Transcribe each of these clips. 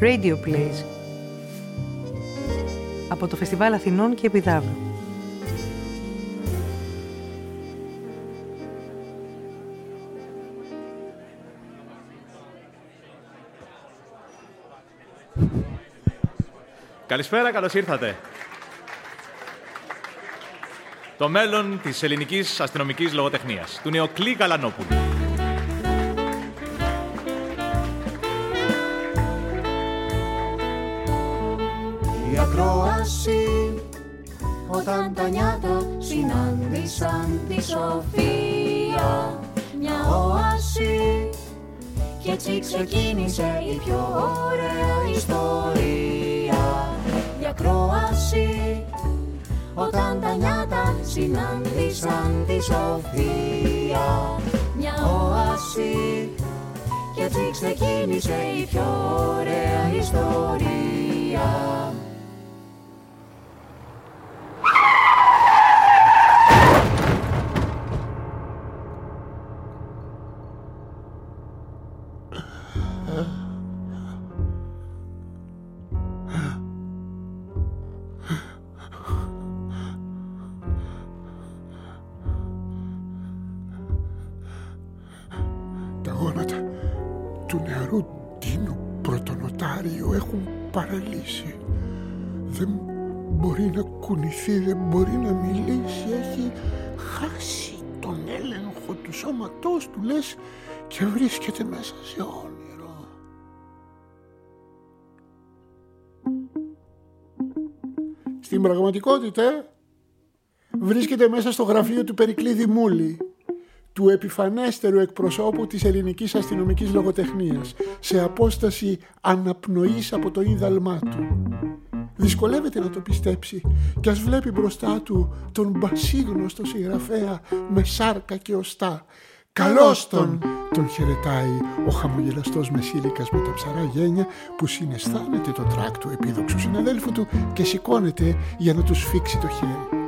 Radio Plays από το Φεστιβάλ Αθηνών και Επιδάβου. Καλησπέρα, καλώς ήρθατε. Το μέλλον της ελληνικής αστυνομικής λογοτεχνίας, του Νεοκλή Καλανόπουλου. Όταν τα νιάτα συνάντησαν τη Σοφία. Μια όαση και έτσι ξεκίνησε η πιο ωραία ιστορία. Η ακρόαση όταν τα νιάτα συνάντησαν τη Σοφία. Μια όαση και έτσι ξεκίνησε η πιο ωραία ιστορία γόνατα του νεαρού Τίνου πρωτονοτάριου έχουν παραλύσει. Δεν μπορεί να κουνηθεί, δεν μπορεί να μιλήσει. Έχει χάσει τον έλεγχο του σώματός του, λες, και βρίσκεται μέσα σε όνειρο. Στην πραγματικότητα ε, βρίσκεται μέσα στο γραφείο του Περικλή Δημούλη του επιφανέστερου εκπροσώπου της ελληνικής αστυνομικής λογοτεχνίας σε απόσταση αναπνοής από το ίδαλμά του. Δυσκολεύεται να το πιστέψει και ας βλέπει μπροστά του τον μπασίγνωστο συγγραφέα με σάρκα και οστά. Καλώς τον, τον χαιρετάει ο χαμογελαστός μεσήλικας με τα ψαρά γένια που συναισθάνεται το τράκ του επίδοξου συναδέλφου του και σηκώνεται για να τους σφίξει το χέρι.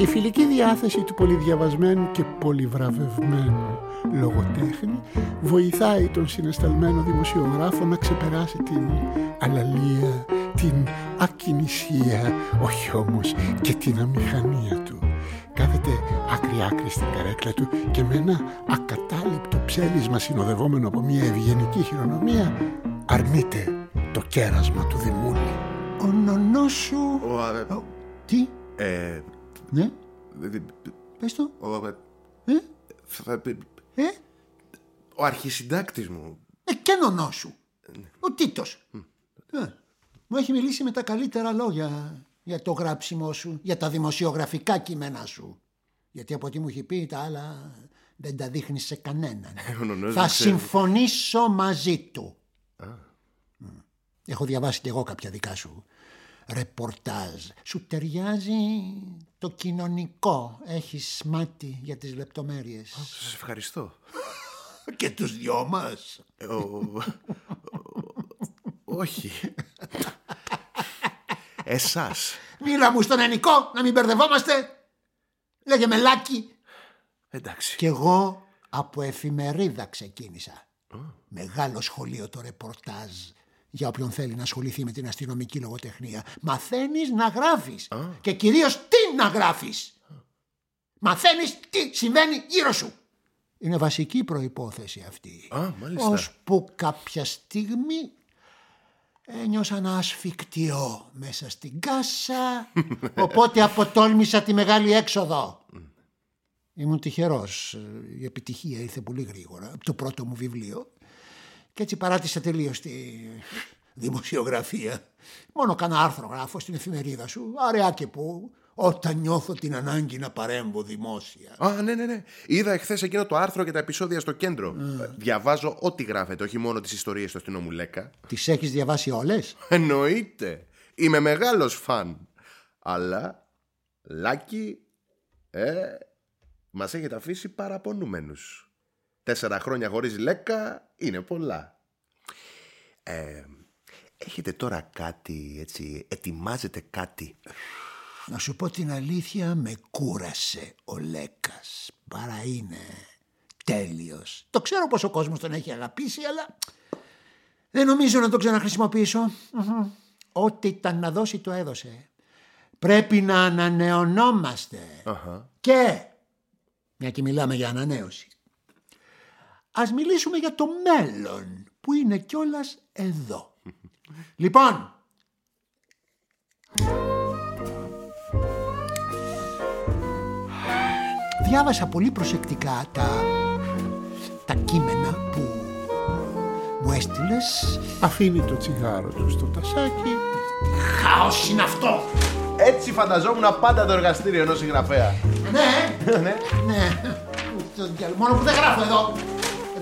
Η φιλική διάθεση του πολυδιαβασμένου και πολυβραβευμένου λογοτέχνη βοηθάει τον συναισθαλμένο δημοσιογράφο να ξεπεράσει την αλαλία, την ακινησία, όχι όμως και την αμηχανία του. Κάθεται άκρη-άκρη στην καρέκλα του και με ένα ακατάληπτο ψέλισμα συνοδευόμενο από μια ευγενική χειρονομία αρνείται το κέρασμα του Δημούλη. Ο νονός σου... Ο, α, Ο- Τι, ε, ναι, ε, πες το, ο, ε, ε, θα- ε. ο αρχισυντάκτης μου. Ε, και νονό σου. Ο Τίτος. Ε, μου έχει μιλήσει με τα καλύτερα λόγια για το γράψιμό σου, για τα δημοσιογραφικά κείμενά σου. Γιατί από ό,τι μου έχει πει τα άλλα δεν τα δείχνεις σε κανέναν. ο νονός Θα δεν ξέρει. συμφωνήσω μαζί του. Μ. Έχω διαβάσει κι εγώ κάποια δικά σου ρεπορτάζ. Σου ταιριάζει το κοινωνικό. Έχεις μάτι για τις λεπτομέρειες. Σας ευχαριστώ. Και τους δυο μας. Ε, ο- ο- όχι. Εσάς. Μίλα μου στον ενικό, να μην μπερδευόμαστε. Λέγε μελάκι. Εντάξει. Κι εγώ από εφημερίδα ξεκίνησα. Μεγάλο σχολείο το ρεπορτάζ για όποιον θέλει να ασχοληθεί με την αστυνομική λογοτεχνία. Μαθαίνεις να γράφεις. Και κυρίως τι να γράφεις. Μαθαίνεις τι συμβαίνει γύρω σου. Είναι βασική προϋπόθεση αυτή. Α, μάλιστα. Ώσπου κάποια στιγμή ένιωσα ένα ασφικτιό μέσα στην κάσα, οπότε αποτόλμησα τη μεγάλη έξοδο. Ήμουν τυχερός. Η επιτυχία ήρθε πολύ γρήγορα από το πρώτο μου βιβλίο και έτσι παράτησα τελείως τη δημοσιογραφία. Μόνο κάνα άρθρο γράφω στην εφημερίδα σου, αραιά και που, όταν νιώθω την ανάγκη να παρέμβω δημόσια. Α, ναι, ναι, ναι. Είδα εχθές εκείνο το άρθρο και τα επεισόδια στο κέντρο. Ε, Διαβάζω ό,τι γράφετε, όχι μόνο τις ιστορίες του αστυνόμου Λέκα. Τις έχεις διαβάσει όλες; Εννοείται. Είμαι μεγάλος φαν. Αλλά, Λάκη, ε, μας έχετε αφήσει παραπονούμενους. Τέσσερα χρόνια χωρίς Λέκα είναι πολλά. Ε, έχετε τώρα κάτι, έτσι, ετοιμάζετε κάτι; Να σου πω την αλήθεια, με κούρασε ο Λέκας. Παρά είναι τέλειος. Το ξέρω πως ο κόσμος τον έχει αγαπήσει, αλλά Δεν νομίζω να το ξαναχρησιμοποιήσω. Μμμ. Ό,τι ήταν να δώσει το έδωσε. Πρέπει να ανανεωνόμαστε. Και, μια και μιλάμε για ανανέωση, ας μιλήσουμε για το μέλλον που είναι κιόλας εδώ. λοιπόν, διάβασα πολύ προσεκτικά τα, τα κείμενα που μου έστειλες. Αφήνει το τσιγάρο του στο τασάκι. Χάος είναι αυτό! Έτσι φανταζόμουν πάντα το εργαστήριο ενός συγγραφέα. Ναι, ναι. ναι. Το διάλο- Μόνο που δεν γράφω εδώ.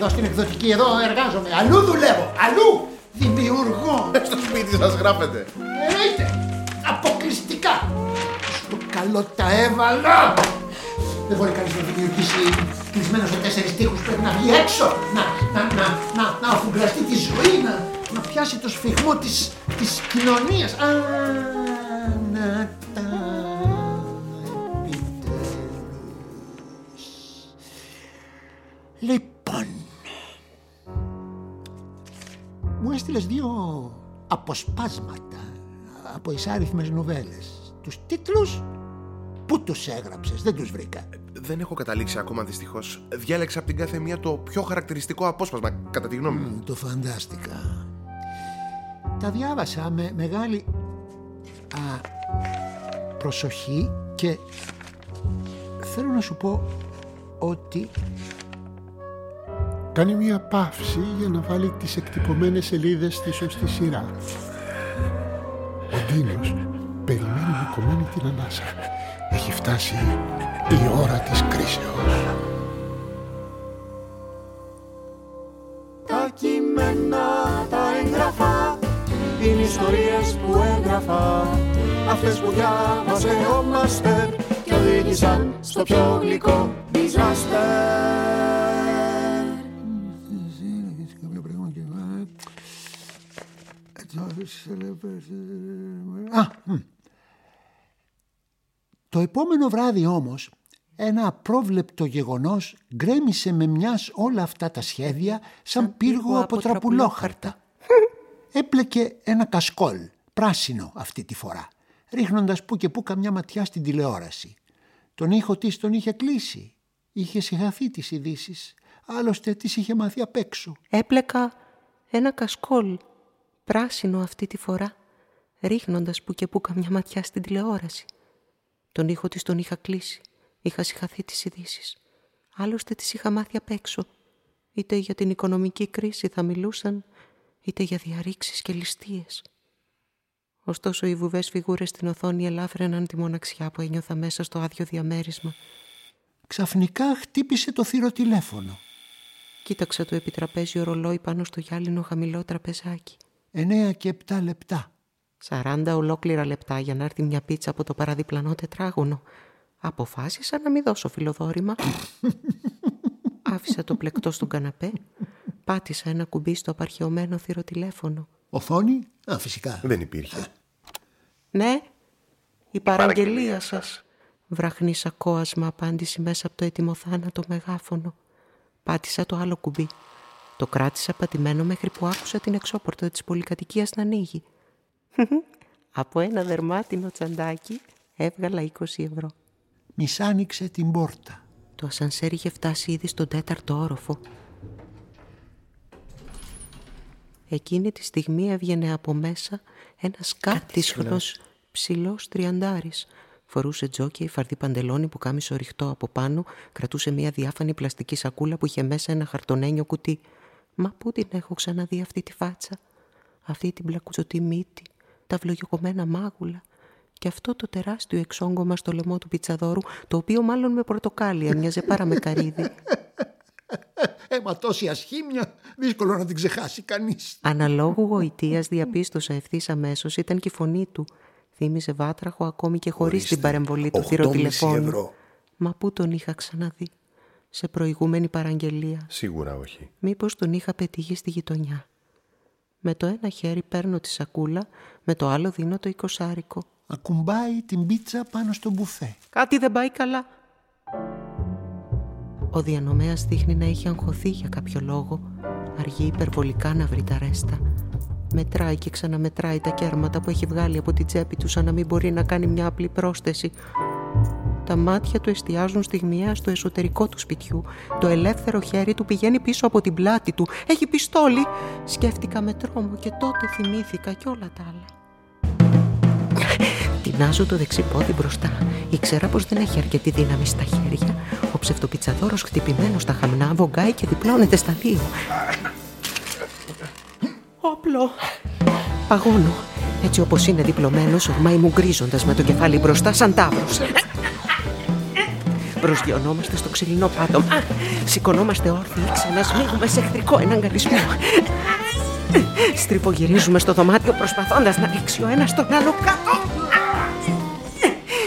Εδώ στην εκδοτική, εδώ εργάζομαι. Αλλού δουλεύω, αλλού δημιουργώ. Στο σπίτι σας γράφετε. Εννοείται. Αποκλειστικά. Στο καλό τα έβαλα. Δεν μπορεί κανείς να δημιουργήσει κλεισμένο σε τέσσερις τείχους. Πρέπει να βγει έξω. Να, να, να, να, να αφουγκραστεί τη ζωή. Να, να πιάσει το σφιγμό της, της κοινωνίας. Α, να τα επιτέλους. Λοιπόν, μου έστειλες δύο αποσπάσματα από εισάριθμες νουβέλες. Τους τίτλους, πού τους έγραψες, δεν τους βρήκα. Δεν έχω καταλήξει ακόμα δυστυχώς. Διάλεξα από την κάθε μία το πιο χαρακτηριστικό απόσπασμα, κατά τη γνώμη μου. Μ, Το φαντάστηκα. Τα διάβασα με μεγάλη α, προσοχή και θέλω να σου πω ότι Κάνει μία παύση για να βάλει τις εκτυπωμένες σελίδες στη σωστή σειρά. Ο Ντίνος περιμένει με κομμένη την ανάσα. Έχει φτάσει η ώρα της κρίσεως. Τα κείμενα, τα έγγραφα Είναι ιστορίες που έγραφα Αυτές που διάβασε ο Μάστερ Και οδήγησαν στο πιο γλυκό disaster Α, μ. Το επόμενο βράδυ όμως ένα απρόβλεπτο γεγονός γκρέμισε με μιας όλα αυτά τα σχέδια σαν πύργο από τραπουλόχαρτα. Έπλεκε ένα κασκόλ, πράσινο αυτή τη φορά, ρίχνοντας που και που καμιά ματιά στην τηλεόραση. Τον ήχο της τον είχε κλείσει. Είχε συγχαθεί τις ειδήσεις. Άλλωστε τις είχε μάθει απ' έξω. Έπλεκα ένα κασκόλ, πράσινο αυτή τη φορά, ρίχνοντας που και που καμιά ματιά στην τηλεόραση. Τον ήχο της τον είχα κλείσει. Είχα συγχαθεί τις ειδήσεις. Άλλωστε τις είχα μάθει απ' έξω. Είτε για την οικονομική κρίση θα μιλούσαν, είτε για διαρρήξεις και ληστείες. Ωστόσο οι βουβές φιγούρες στην οθόνη ελάφρυναν τη μοναξιά που ένιωθα μέσα στο άδειο διαμέρισμα. Ξαφνικά χτύπησε το θηροτηλέφωνο. Κοίταξα το επιτραπέζιο ρολόι πάνω στο γυάλινο χαμηλό τραπεζάκι. 9 και 7 λεπτά. Σαράντα ολόκληρα λεπτά για να έρθει μια πίτσα από το παραδιπλανό τετράγωνο. Αποφάσισα να μην δώσω φιλοδόρημα. Άφησα το πλεκτό στον καναπέ. Πάτησα ένα κουμπί στο απαρχαιωμένο θηροτηλέφωνο. Οθόνη; Α, φυσικά. Δεν υπήρχε. Ναι, η παραγγελία σας. Βραχνή σακόασμα απάντηση μέσα από το έτοιμο θάνατο μεγάφωνο. Πάτησα το άλλο κουμπί. Το κράτησα πατημένο μέχρι που άκουσα την εξώπορτα της πολυκατοικίας να ανοίγει. από ένα δερμάτινο τσαντάκι έβγαλα 20 ευρώ. Μισάνοιξε την πόρτα. Το ασανσέρ είχε φτάσει ήδη στον τέταρτο όροφο. Εκείνη τη στιγμή έβγαινε από μέσα ένας κάτισχρος ψηλός τριαντάρης. Φορούσε τζόκι, φαρδί παντελόνι που κάμισε ριχτό από πάνω, κρατούσε μια διάφανη πλαστική σακούλα που είχε μέσα ένα χαρτονένιο κουτί. Μα πού την έχω ξαναδεί αυτή τη φάτσα, αυτή την πλακουτσωτή μύτη, τα βλογικωμένα μάγουλα και αυτό το τεράστιο εξόγκωμα στο λαιμό του πιτσαδόρου, το οποίο μάλλον με πορτοκάλι έμοιαζε παρά με καρύδι. Ε, μα τόση ασχήμια, δύσκολο να την ξεχάσει κανείς. Αναλόγου γοητείας διαπίστωσα ευθύς αμέσως ήταν και η φωνή του. Θύμιζε βάτραχο ακόμη και χωρίς την παρεμβολή του 8,5 θηροτηλεφώνου. ευρώ. Μα πού τον είχα ξαναδεί. Σε προηγούμενη παραγγελία. Σίγουρα όχι. Μήπως τον είχα πετύχει στη γειτονιά. Με το ένα χέρι παίρνω τη σακούλα, με το άλλο δίνω το εικοσάρικο. Ακουμπάει την πίτσα πάνω στο μπουφέ. Κάτι δεν πάει καλά. Ο διανομέας δείχνει να είχε αγχωθεί για κάποιο λόγο. Αργεί υπερβολικά να βρει τα ρέστα. Μετράει και ξαναμετράει τα κέρματα που έχει βγάλει από την τσέπη του σαν να μην μπορεί να κάνει μια απλή πρόσθεση. Τα μάτια του εστιάζουν στιγμιαία στο εσωτερικό του σπιτιού. Το ελεύθερο χέρι του πηγαίνει πίσω από την πλάτη του. Έχει πιστόλι. Σκέφτηκα με τρόμο και τότε θυμήθηκα κι όλα τα άλλα. Τεινάζω το δεξί πόδι μπροστά. Ήξερα πως δεν έχει αρκετή δύναμη στα χέρια. Ο ψευτοπιτσαδόρος χτυπημένος στα χαμνά βογκάει και διπλώνεται στα δύο. Όπλο. Παγώνω. Έτσι όπως είναι διπλωμένος, ορμάει μου γκρίζοντας με το κεφάλι μπροστά σαν τάβρος. Προσγειωνόμαστε στο ξυλινό πάτωμα. Σηκωνόμαστε όρθιοι, ξανασμίγουμε σε εχθρικό εναγκαλισμό. Στριφογυρίζουμε στο δωμάτιο προσπαθώντας να ρίξει ο ένας τον άλλο κάτω.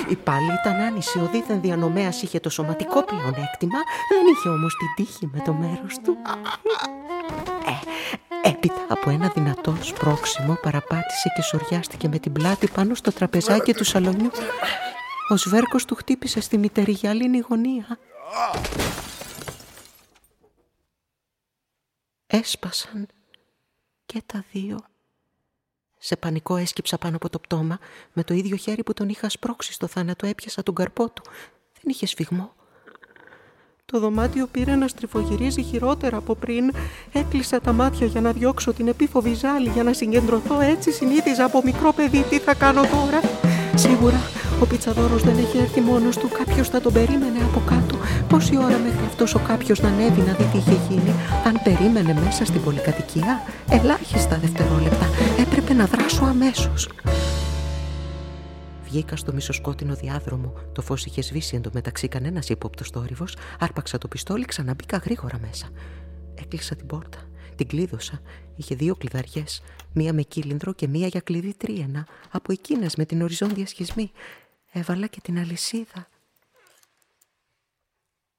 Η πάλι ήταν άνηση, ο δίθεν διανομέας είχε το σωματικό πλεονέκτημα, δεν είχε όμως την τύχη με το μέρος του. Ε, έπειτα από ένα δυνατό σπρώξιμο παραπάτησε και σοριάστηκε με την πλάτη πάνω στο τραπεζάκι του σαλονιού. Ο σβέρκος του χτύπησε στη μητερή γυαλίνη γωνία. Έσπασαν και τα δύο. Σε πανικό έσκυψα πάνω από το πτώμα. Με το ίδιο χέρι που τον είχα σπρώξει στο θάνατο έπιασα τον καρπό του. Δεν είχε σφιγμό. Το δωμάτιο πήρε να στριφογυρίζει χειρότερα από πριν. Έκλεισα τα μάτια για να διώξω την επίφοβη ζάλη, για να συγκεντρωθώ. Έτσι συνήθιζα από μικρό παιδί τι θα κάνω τώρα; Σίγουρα ο πιτσαδόρος δεν έχει έρθει μόνος του. Κάποιος θα τον περίμενε από κάτω. Πόση ώρα μέχρι αυτός ο κάποιος να ανέβει να δει τι είχε γίνει. Αν περίμενε μέσα στην πολυκατοικία, ελάχιστα δευτερόλεπτα. Έπρεπε να δράσω αμέσως. Βγήκα στο μισοσκότεινο διάδρομο. Το φως είχε σβήσει εντωμεταξύ κανένας ύποπτος θόρυβο. Άρπαξα το πιστόλι, ξαναμπήκα γρήγορα μέσα. Έκλεισα την πόρτα. Την κλείδωσα. Είχε δύο κλειδαριές. Μία με κύλινδρο και μία για κλειδί τρίενα. Από εκείνες με την οριζόντια σχισμή. Έβαλα και την αλυσίδα.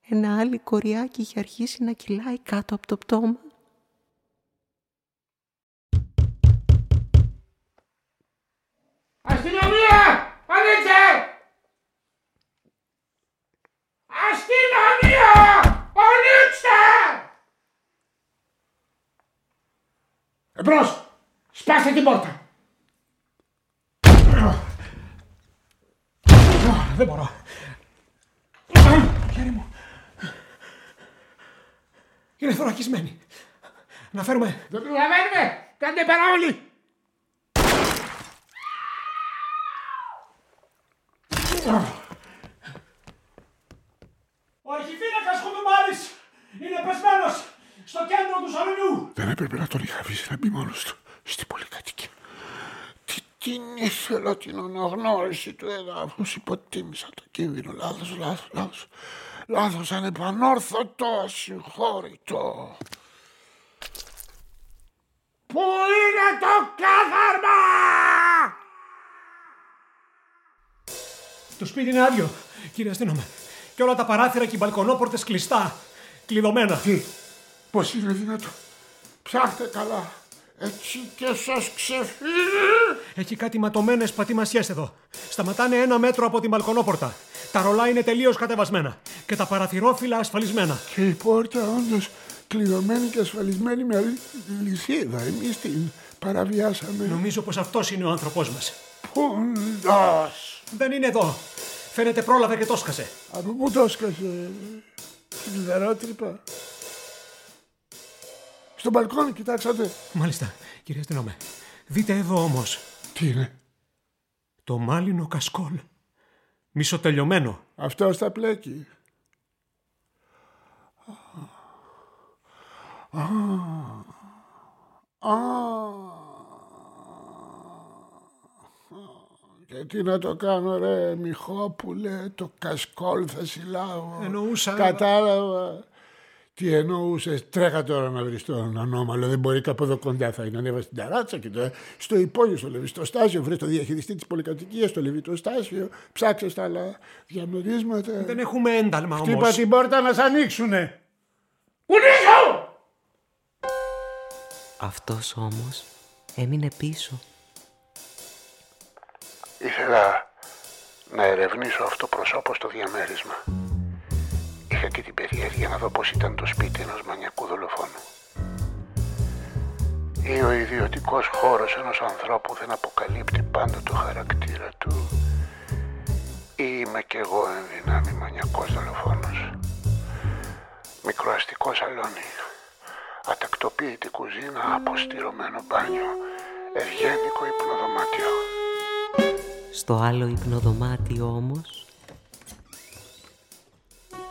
Ένα άλλο κοριάκι είχε αρχίσει να κυλάει κάτω από το πτώμα. Αστυνομία! Ανοίξτε! Αστυνομία! Ανοίξτε! Εμπρός! Σπάστε την πόρτα! Δεν μπορώ. Χέρι μου. Είναι θωρακισμένη. Να φέρουμε. Δεν προλαβαίνουμε. Κάντε πέρα όλοι. Ο αρχιφύλακας Κουντουμάρης είναι πεσμένος στο κέντρο του σαλονιού. Δεν έπρεπε να τον είχα αφήσει να μπει μόνος του στην πολυκατοικία. Τι την ήθελα την αναγνώριση του εδάφους. Υποτίμησα το κίνδυνο. Λάθος, λάθος, λάθος. Λάθος ανεπανόρθωτο, ασυγχώρητο. Πού είναι το κάθαρμα! Το σπίτι είναι άδειο, κύριε αστύνομαι. Και όλα τα παράθυρα και οι μπαλκονόπορτες κλειστά. Κλειδωμένα. Τι, πώς είναι δυνατό. Ψάχτε καλά. Έτσι και σας ξεφύγει. Έχει κάτι ματωμένες πατημασιές εδώ. Σταματάνε ένα μέτρο από την μπαλκονόπορτα. Τα ρολά είναι τελείως κατεβασμένα. Και τα παραθυρόφυλλα ασφαλισμένα. Και η πόρτα όντως κλειδωμένη και ασφαλισμένη με αλη- λυσίδα. Εμείς την παραβιάσαμε. Νομίζω πως αυτός είναι ο άνθρωπός μας. Πούντας. Δεν είναι εδώ. Φαίνεται πρόλαβε και το σκασε. Από πού το έσκασε. Στην κλειδαρότρυπα. Στο μπαλκόνι κοιτάξατε. Μάλιστα, κύριε αστυνόμε. Δείτε εδώ όμως. Τι είναι; Το μάλινο κασκόλ. Μισοτελειωμένο. Αυτό στα πλέκει. Α, α, και τι να το κάνω ρε Μιχόπουλε, το κασκόλ θα συλλάβω. Εννοούσα- Κατάλαβα. Τι εννοούσες, τρέχα τώρα να βρεις τον ανώμαλο. Δεν μπορεί κάπου εδώ κοντά. Θα είναι ανέβα στην ταράτσα και το, στο υπόγειο, στο λεβιστοστάσιο. Βρει το διαχειριστή της πολυκατοικίας, στο λεβιστοστάσιο. Ψάξε στα άλλα διαμερίσματα. Δεν έχουμε ένταλμα όμως. Χτύπα την πόρτα να σ' ανοίξουνε. Κουνήσου! Αυτός όμως έμεινε πίσω. Ήθελα να ερευνήσω αυτό προσώπο στο διαμέρισμα. Είχα και την περιέργεια να δω πώς ήταν το σπίτι ενός μανιακού δολοφόνου. ή ο ιδιωτικός χώρος ενός ανθρώπου δεν αποκαλύπτει πάντα το χαρακτήρα του ή είμαι κι εγώ εν δυνάμει μανιακός δολοφόνος. Μικροαστικό σαλόνι, ατακτοποίητη κουζίνα, αποστηρωμένο μπάνιο, ευγένικο υπνοδωμάτιο. Στο άλλο υπνοδωμάτιο όμως,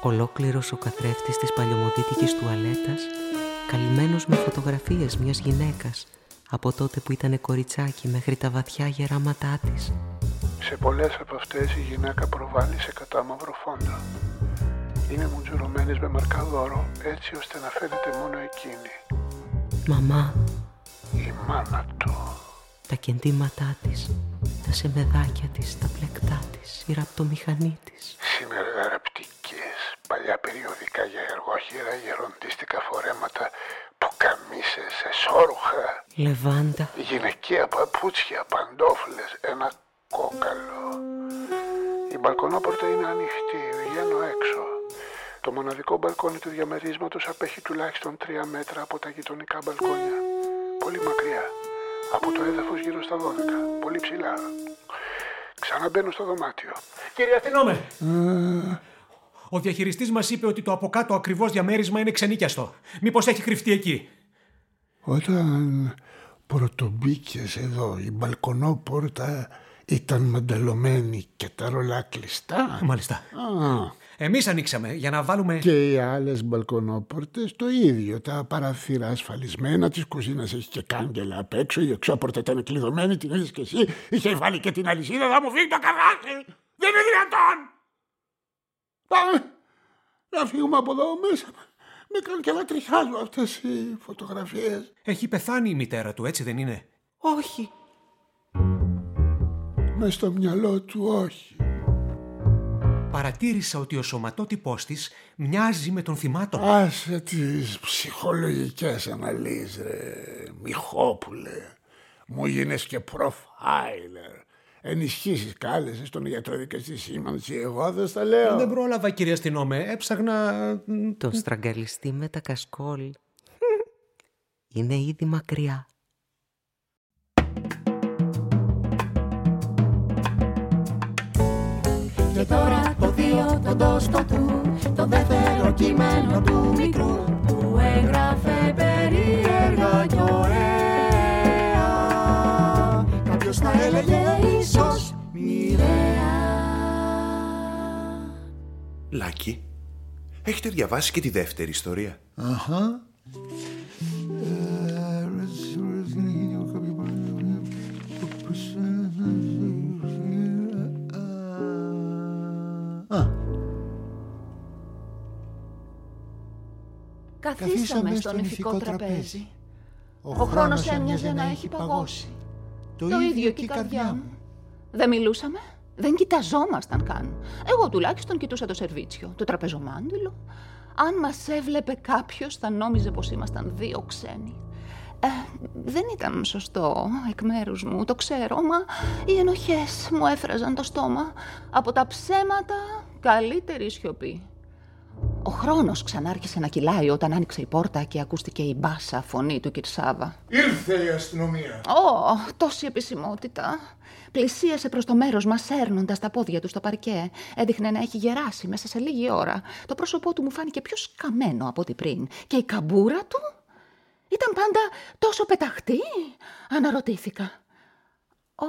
ολόκληρος ο καθρέφτης της παλιωμοδίτικης τουαλέτας, καλυμμένος με φωτογραφίες μιας γυναίκας, από τότε που ήταν κοριτσάκι μέχρι τα βαθιά γεράματά της. Σε πολλές από αυτές η γυναίκα προβάλλει σε κατάμαυρο φόντο. Είναι μουτζουρωμένες με μαρκαδόρο έτσι ώστε να φαίνεται μόνο εκείνη. Μαμά, Η μάνα του. τα κεντήματά της, τα σεμεδάκια της, τα πλεκτά της, η ραπτομηχανή της. Για εργόχειρα, γεροντίστικα φορέματα, πουκαμίσες, εσώρουχα, Λεβάντα, γυναικεία παπούτσια, παντόφλες, ένα κόκαλο. Η μπαλκονόπορτα είναι ανοιχτή, βγαίνω έξω. Το μοναδικό μπαλκόνι του διαμερίσματος απέχει τουλάχιστον τρία μέτρα από τα γειτονικά μπαλκόνια. Πολύ μακριά. Από το έδαφος γύρω στα 12. Πολύ ψηλά. Ξαναμπαίνω στο δωμάτιο. Κύριε Αστυνόμε! Ο διαχειριστής μας είπε ότι το από κάτω ακριβώς διαμέρισμα είναι ξενίκιαστο. Μήπως έχει κρυφτεί εκεί; Όταν πρωτομπήκες εδώ η μπαλκονόπορτα ήταν μανταλωμένη και τα ρολά κλειστά. Μάλιστα. Α, Εμείς ανοίξαμε για να βάλουμε... και οι άλλες μπαλκονόπορτες το ίδιο. Τα παραθύρα ασφαλισμένα της κουζίνας έχει και κάγκελα απ' έξω. Η εξώπορτα ήταν κλειδωμένη, την είδες και εσύ. Είχε βάλει και την αλυσίδα, θα μου φύγει το καβάκι. Δεν είναι δυνατόν. Πάμε να φύγουμε από εδώ μέσα. Με κάνουν και ένα τριχάζω αυτές οι φωτογραφίες. Έχει πεθάνει η μητέρα του, έτσι δεν είναι; όχι, Μες στο μυαλό του όχι. Παρατήρησα ότι ο σωματότυπός της μοιάζει με τον θυμάτων. Άσε τις ψυχολογικές αναλύσεις ρε Μιχόπουλε Μου γίνες και προφάιλερ Ενισχύσεις κάλεσες στον ιατροδικαστή σήμανση Εγώ δεν στα λέω Δεν πρόλαβα, κύριε αστυνόμε. Έψαχνα... τον στραγγαλιστή με τα κασκόλ. Είναι ήδη μακριά. Και τώρα το δύο τος τόστο του Το δεύτερο κείμενο του μικρού Που έγραφε περίεργα κι ωραία Κάποιος θα έλεγε ίσως μοιραία Λάκη, έχετε διαβάσει και τη δεύτερη ιστορία; Αχα. Α, Καθίσαμε στον ηφικό τραπέζι. Ο χρόνος έμοιαζε να έχει παγώσει. Το ίδιο και η καρδιά μου. Δεν μιλούσαμε, δεν κοιταζόμασταν καν. Εγώ τουλάχιστον κοιτούσα το σερβίτσιο, το τραπεζομάντιλο. Αν μας έβλεπε κάποιος θα νόμιζε πως ήμασταν δύο ξένοι. Ε, δεν ήταν σωστό εκ μέρους μου, το ξέρω, μα οι ενοχές μου έφραζαν το στόμα. Από τα ψέματα καλύτερη σιωπή. Ο χρόνος ξανάρχισε να κυλάει όταν άνοιξε η πόρτα και ακούστηκε η μπάσα φωνή του Κυρσάβα. Ήρθε η αστυνομία. Ω, τόση επισημότητα. Πλησίασε προς το μέρος μας σέρνοντας τα πόδια του στο παρκέ. Έδειχνε να έχει γεράσει μέσα σε λίγη ώρα. Το πρόσωπό του μου φάνηκε πιο σκαμμένο από ό,τι πριν. Και η καμπούρα του ήταν πάντα τόσο πεταχτή. Αναρωτήθηκα. Ω,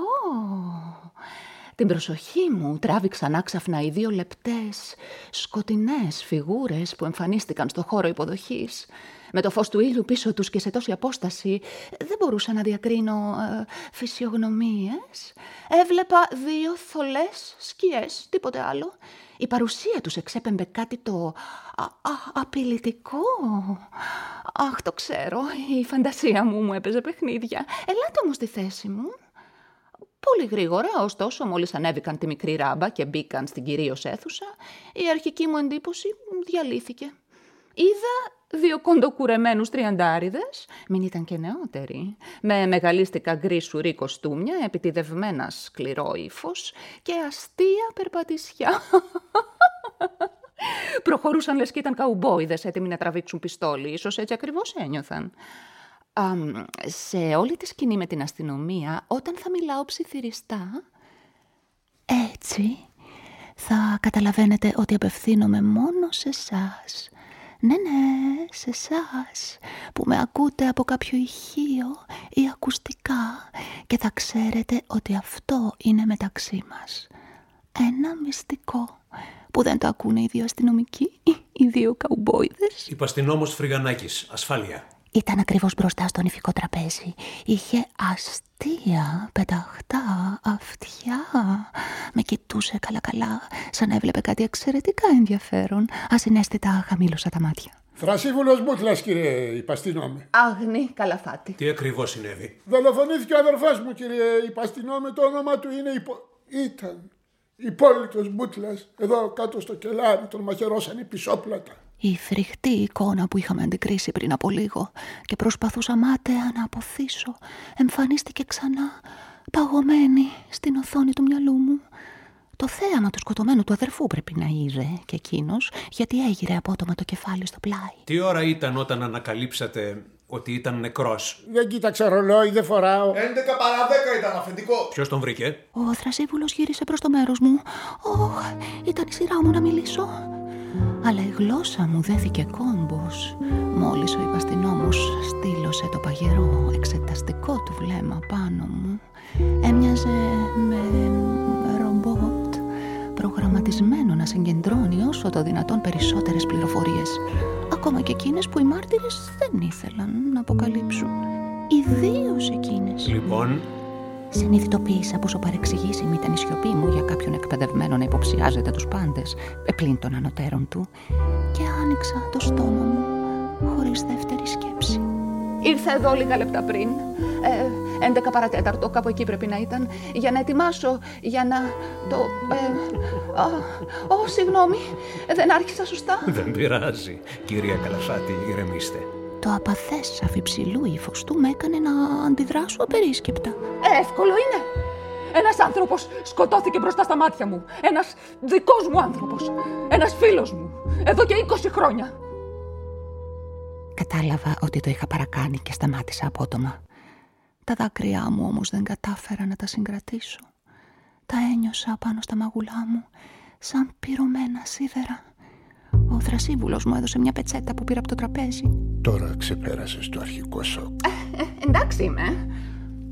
την προσοχή μου τράβηξαν άξαφνα οι δύο λεπτές, σκοτεινές φιγούρες που εμφανίστηκαν στο χώρο υποδοχής. Με το φως του ήλιου πίσω τους και σε τόση απόσταση δεν μπορούσα να διακρίνω ε, φυσιογνωμίες. Έβλεπα δύο θολές σκιές, τίποτε άλλο. Η παρουσία τους εξέπεμπε κάτι το α, α, απειλητικό. Αχ, το ξέρω, η φαντασία μου μου έπαιζε παιχνίδια. Ελάτε όμως στη θέση μου. Πολύ γρήγορα, ωστόσο, μόλις ανέβηκαν τη μικρή ράμπα και μπήκαν στην κυρίως αίθουσα, η αρχική μου εντύπωση διαλύθηκε. Είδα δύο κοντοκουρεμένους τριαντάριδες, μην ήταν και νεότεροι, με μεγαλίστικα γκρι σουρί κοστούμια, επιτιδευμένα σκληρό ύφος και αστεία περπατησιά. Προχωρούσαν λες και ήταν καουμπόιδες έτοιμοι να τραβήξουν πιστόλι, ίσως έτσι ακριβώς ένιωθαν. Σε όλη τη σκηνή με την αστυνομία, όταν θα μιλάω ψιθυριστά, έτσι θα καταλαβαίνετε ότι απευθύνομαι μόνο σε εσάς. Ναι, ναι, σε εσάς που με ακούτε από κάποιο ηχείο ή ακουστικά και θα ξέρετε ότι αυτό είναι μεταξύ μας. Ένα μυστικό που δεν το ακούνε οι δύο αστυνομικοί, οι δύο καουμπόιδες. Υπαστηνόμος Φρυγανάκης, ασφάλεια. Ήταν ακριβώς μπροστά στο νηφικό τραπέζι. Είχε αστεία, πεταχτά, αυτιά. Με κοιτούσε καλά-καλά, σαν να έβλεπε κάτι εξαιρετικά ενδιαφέρον. Ασυναίσθητα χαμήλωσα τα μάτια. Θρασίβουλος Μπούτλας, κύριε Υπαστινόμε. Αγνή καλαφάτη. Τι ακριβώς συνέβη; Δολοφονήθηκε ο αδερφός μου, κύριε Υπαστινόμε. Το όνομα του είναι υπο... Ήταν υπόλοιπος Μπούτλας. Εδώ κάτω στο κελάρι τον μαχαιρώσαν οι πισόπλατα. Η φρικτή εικόνα που είχαμε αντικρίσει πριν από λίγο και προσπαθούσα μάταια να αποθήσω εμφανίστηκε ξανά παγωμένη στην οθόνη του μυαλού μου. Το θέαμα του σκοτωμένου του αδερφού πρέπει να είδε και εκείνος, γιατί έγειρε απότομα το κεφάλι στο πλάι. Τι ώρα ήταν όταν ανακαλύψατε ότι ήταν νεκρός. Δεν κοίταξα ρολόι, δεν φοράω. 11 παρά 10 ήταν αφεντικό. Ποιος τον βρήκε; Ο Θρασίβουλος γύρισε προς το μέρος μου. Ωχ, ήταν η σειρά μου να μιλήσω αλλά η γλώσσα μου δέθηκε κόμπος μόλις ο υπαστηνόμος στήλωσε το παγερό εξεταστικό του βλέμμα πάνω μου έμοιαζε με ρομπότ προγραμματισμένο να συγκεντρώνει όσο το δυνατόν περισσότερες πληροφορίες ακόμα και εκείνες που οι μάρτυρες δεν ήθελαν να αποκαλύψουν. Ιδίως εκείνες. Λοιπόν, Συνειδητοποίησα πόσο παρεξηγήσιμη ήταν η σιωπή μου για κάποιον εκπαιδευμένο να υποψιάζεται τους πάντες, επλήν των ανωτέρων του, και άνοιξα το στόμα μου χωρίς δεύτερη σκέψη. Ήρθα εδώ λίγα λεπτά πριν, ε, 11 παρατέταρτο, κάπου εκεί πρέπει να ήταν, για να ετοιμάσω, για να το... Ε, Ω, συγγνώμη, δεν άρχισα σωστά. Δεν πειράζει, κυρία Καλαφάτη, ηρεμήστε. Το απαθές αφιψηλού ύφο του με έκανε να αντιδράσω απερίσκεπτα. Ε, εύκολο είναι. Ένας άνθρωπος σκοτώθηκε μπροστά στα μάτια μου. Ένας δικός μου άνθρωπος. Ένας φίλος μου. Εδώ και 20 χρόνια. Κατάλαβα ότι το είχα παρακάνει και σταμάτησα απότομα. Τα δάκρυά μου όμως δεν κατάφερα να τα συγκρατήσω. Τα ένιωσα πάνω στα μαγουλά μου, σαν πυρωμένα σίδερα. Ο θρασίβουλος μου έδωσε μια πετσέτα που πήρα από το τραπέζι. Τώρα ξεπέρασες το αρχικό σοκ. Ε, ε, εντάξει είμαι.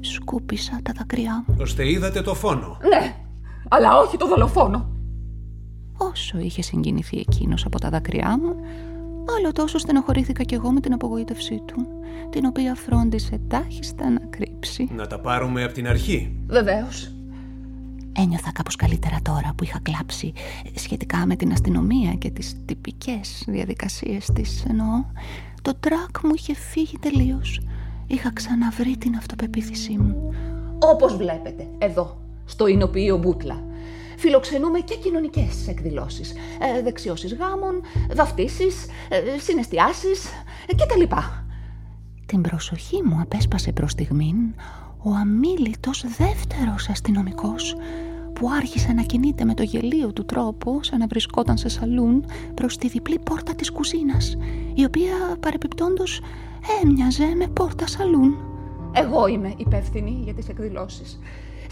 Σκούπισα τα δακρυά μου. Ώστε είδατε το φόνο. Ναι, αλλά όχι το δολοφόνο. Όσο είχε συγκινηθεί εκείνος από τα δακρυά μου, άλλο τόσο στενοχωρήθηκα κι εγώ με την απογοήτευσή του, την οποία φρόντισε τάχιστα να κρύψει. Να τα πάρουμε από την αρχή. Βεβαίως. Ένιωθα κάπως καλύτερα τώρα που είχα κλάψει σχετικά με την αστυνομία και τις τυπικές διαδικασίες της εννοώ. Το τρακ μου είχε φύγει τελείως. Είχα ξαναβρει την αυτοπεποίθησή μου. Όπως βλέπετε, εδώ, στο Ινοποιείο Μπούτλα. Φιλοξενούμε και κοινωνικές εκδηλώσεις. Ε, δεξιώσεις γάμων, βαφτίσεις, ε, συναισθιάσεις ε, κτλ. Την προσοχή μου απέσπασε προς στιγμήν ο αμήλυτος δεύτερος αστυνομικός που άρχισε να κινείται με το γελίο του τρόπο σαν να βρισκόταν σε σαλούν προς τη διπλή πόρτα της κουζίνας η οποία παρεπιπτόντως έμοιαζε με πόρτα σαλούν. Εγώ είμαι υπεύθυνη για τις εκδηλώσεις.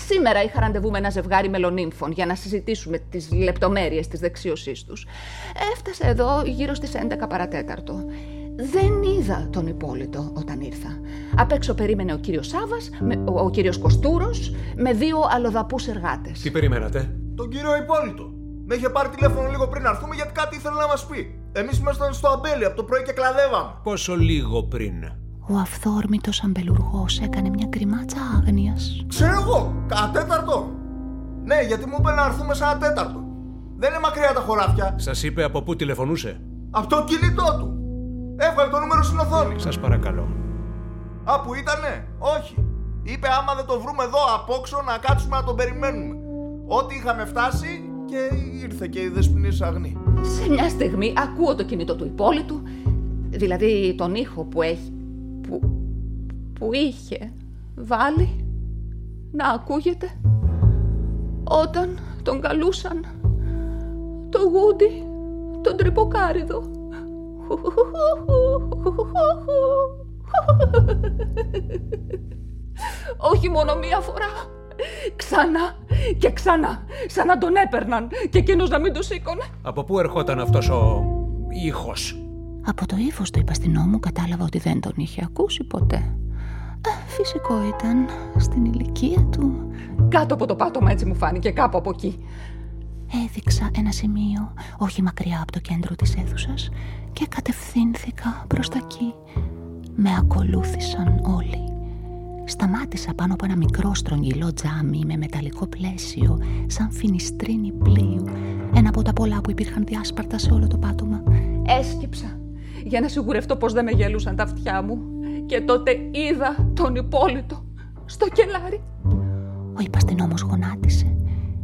Σήμερα είχα ραντεβού με ένα ζευγάρι μελονύμφων για να συζητήσουμε τις λεπτομέρειες της δεξίωσής τους. Έφτασα εδώ γύρω στις 11 παρατέταρτο. Δεν είδα τον Υπόλοιπο όταν ήρθα. Απ' έξω περίμενε ο κύριος Σάβας, ο, ο κύριος Κοστούρος, με δύο αλλοδαπούς εργάτες. Τι περιμένατε; Τον κύριο Υπόλοιπο. Με είχε πάρει τηλέφωνο λίγο πριν να έρθουμε γιατί κάτι ήθελε να μας πει. Εμείς ήμασταν στο αμπέλι από το πρωί και κλαδεύαμε. Πόσο λίγο πριν; Ο αυθόρμητος αμπελουργός έκανε μια κρυμάτσα άγνοιας. Ξέρω εγώ, κατέταρτο. Ναι, γιατί μου είπε να έρθουμε σαν ένα τέταρτο. Δεν είναι μακριά τα χωράφια. Σας είπε από πού τηλεφωνούσε; Από το κινητό του. Έβγαλε το νούμερο στην οθόνη. Σας παρακαλώ. Α, που ήτανε; Όχι. Είπε άμα δεν το βρούμε εδώ απόξω να κάτσουμε να τον περιμένουμε. Ό,τι είχαμε φτάσει και ήρθε και η δεσποινής αγνή. Σε μια στιγμή ακούω το κινητό του υπόλοιπου, δηλαδή τον ήχο που έχει. Που. που είχε βάλει να ακούγεται όταν τον καλούσαν το γούντι τον τρυποκάριδο. Όχι μόνο μία φορά. Ξανά και ξανά. Σαν να τον έπαιρναν και εκείνος να μην του σήκωνε. Από πού ερχόταν αυτός ο ήχος; Από το ύφος του υπαστηνό μου κατάλαβα ότι δεν τον είχε ακούσει ποτέ. Ε, φυσικό ήταν στην ηλικία του. Κάτω από το πάτωμα έτσι μου φάνηκε, κάπου από εκεί. Έδειξα ένα σημείο, όχι μακριά από το κέντρο της αίθουσας και κατευθύνθηκα προς τα εκεί. Με ακολούθησαν όλοι. Σταμάτησα πάνω από ένα μικρό στρογγυλό τζάμι με μεταλλικό πλαίσιο, σαν φινιστρίνη πλοίου, ένα από τα πολλά που υπήρχαν διάσπαρτα σε όλο το πάτωμα. Έσκυψα για να σιγουρευτώ πως δεν με γελούσαν τα αυτιά μου και τότε είδα τον υπόλοιπο στο κελάρι. Ο υπαστηνόμος γονάτισε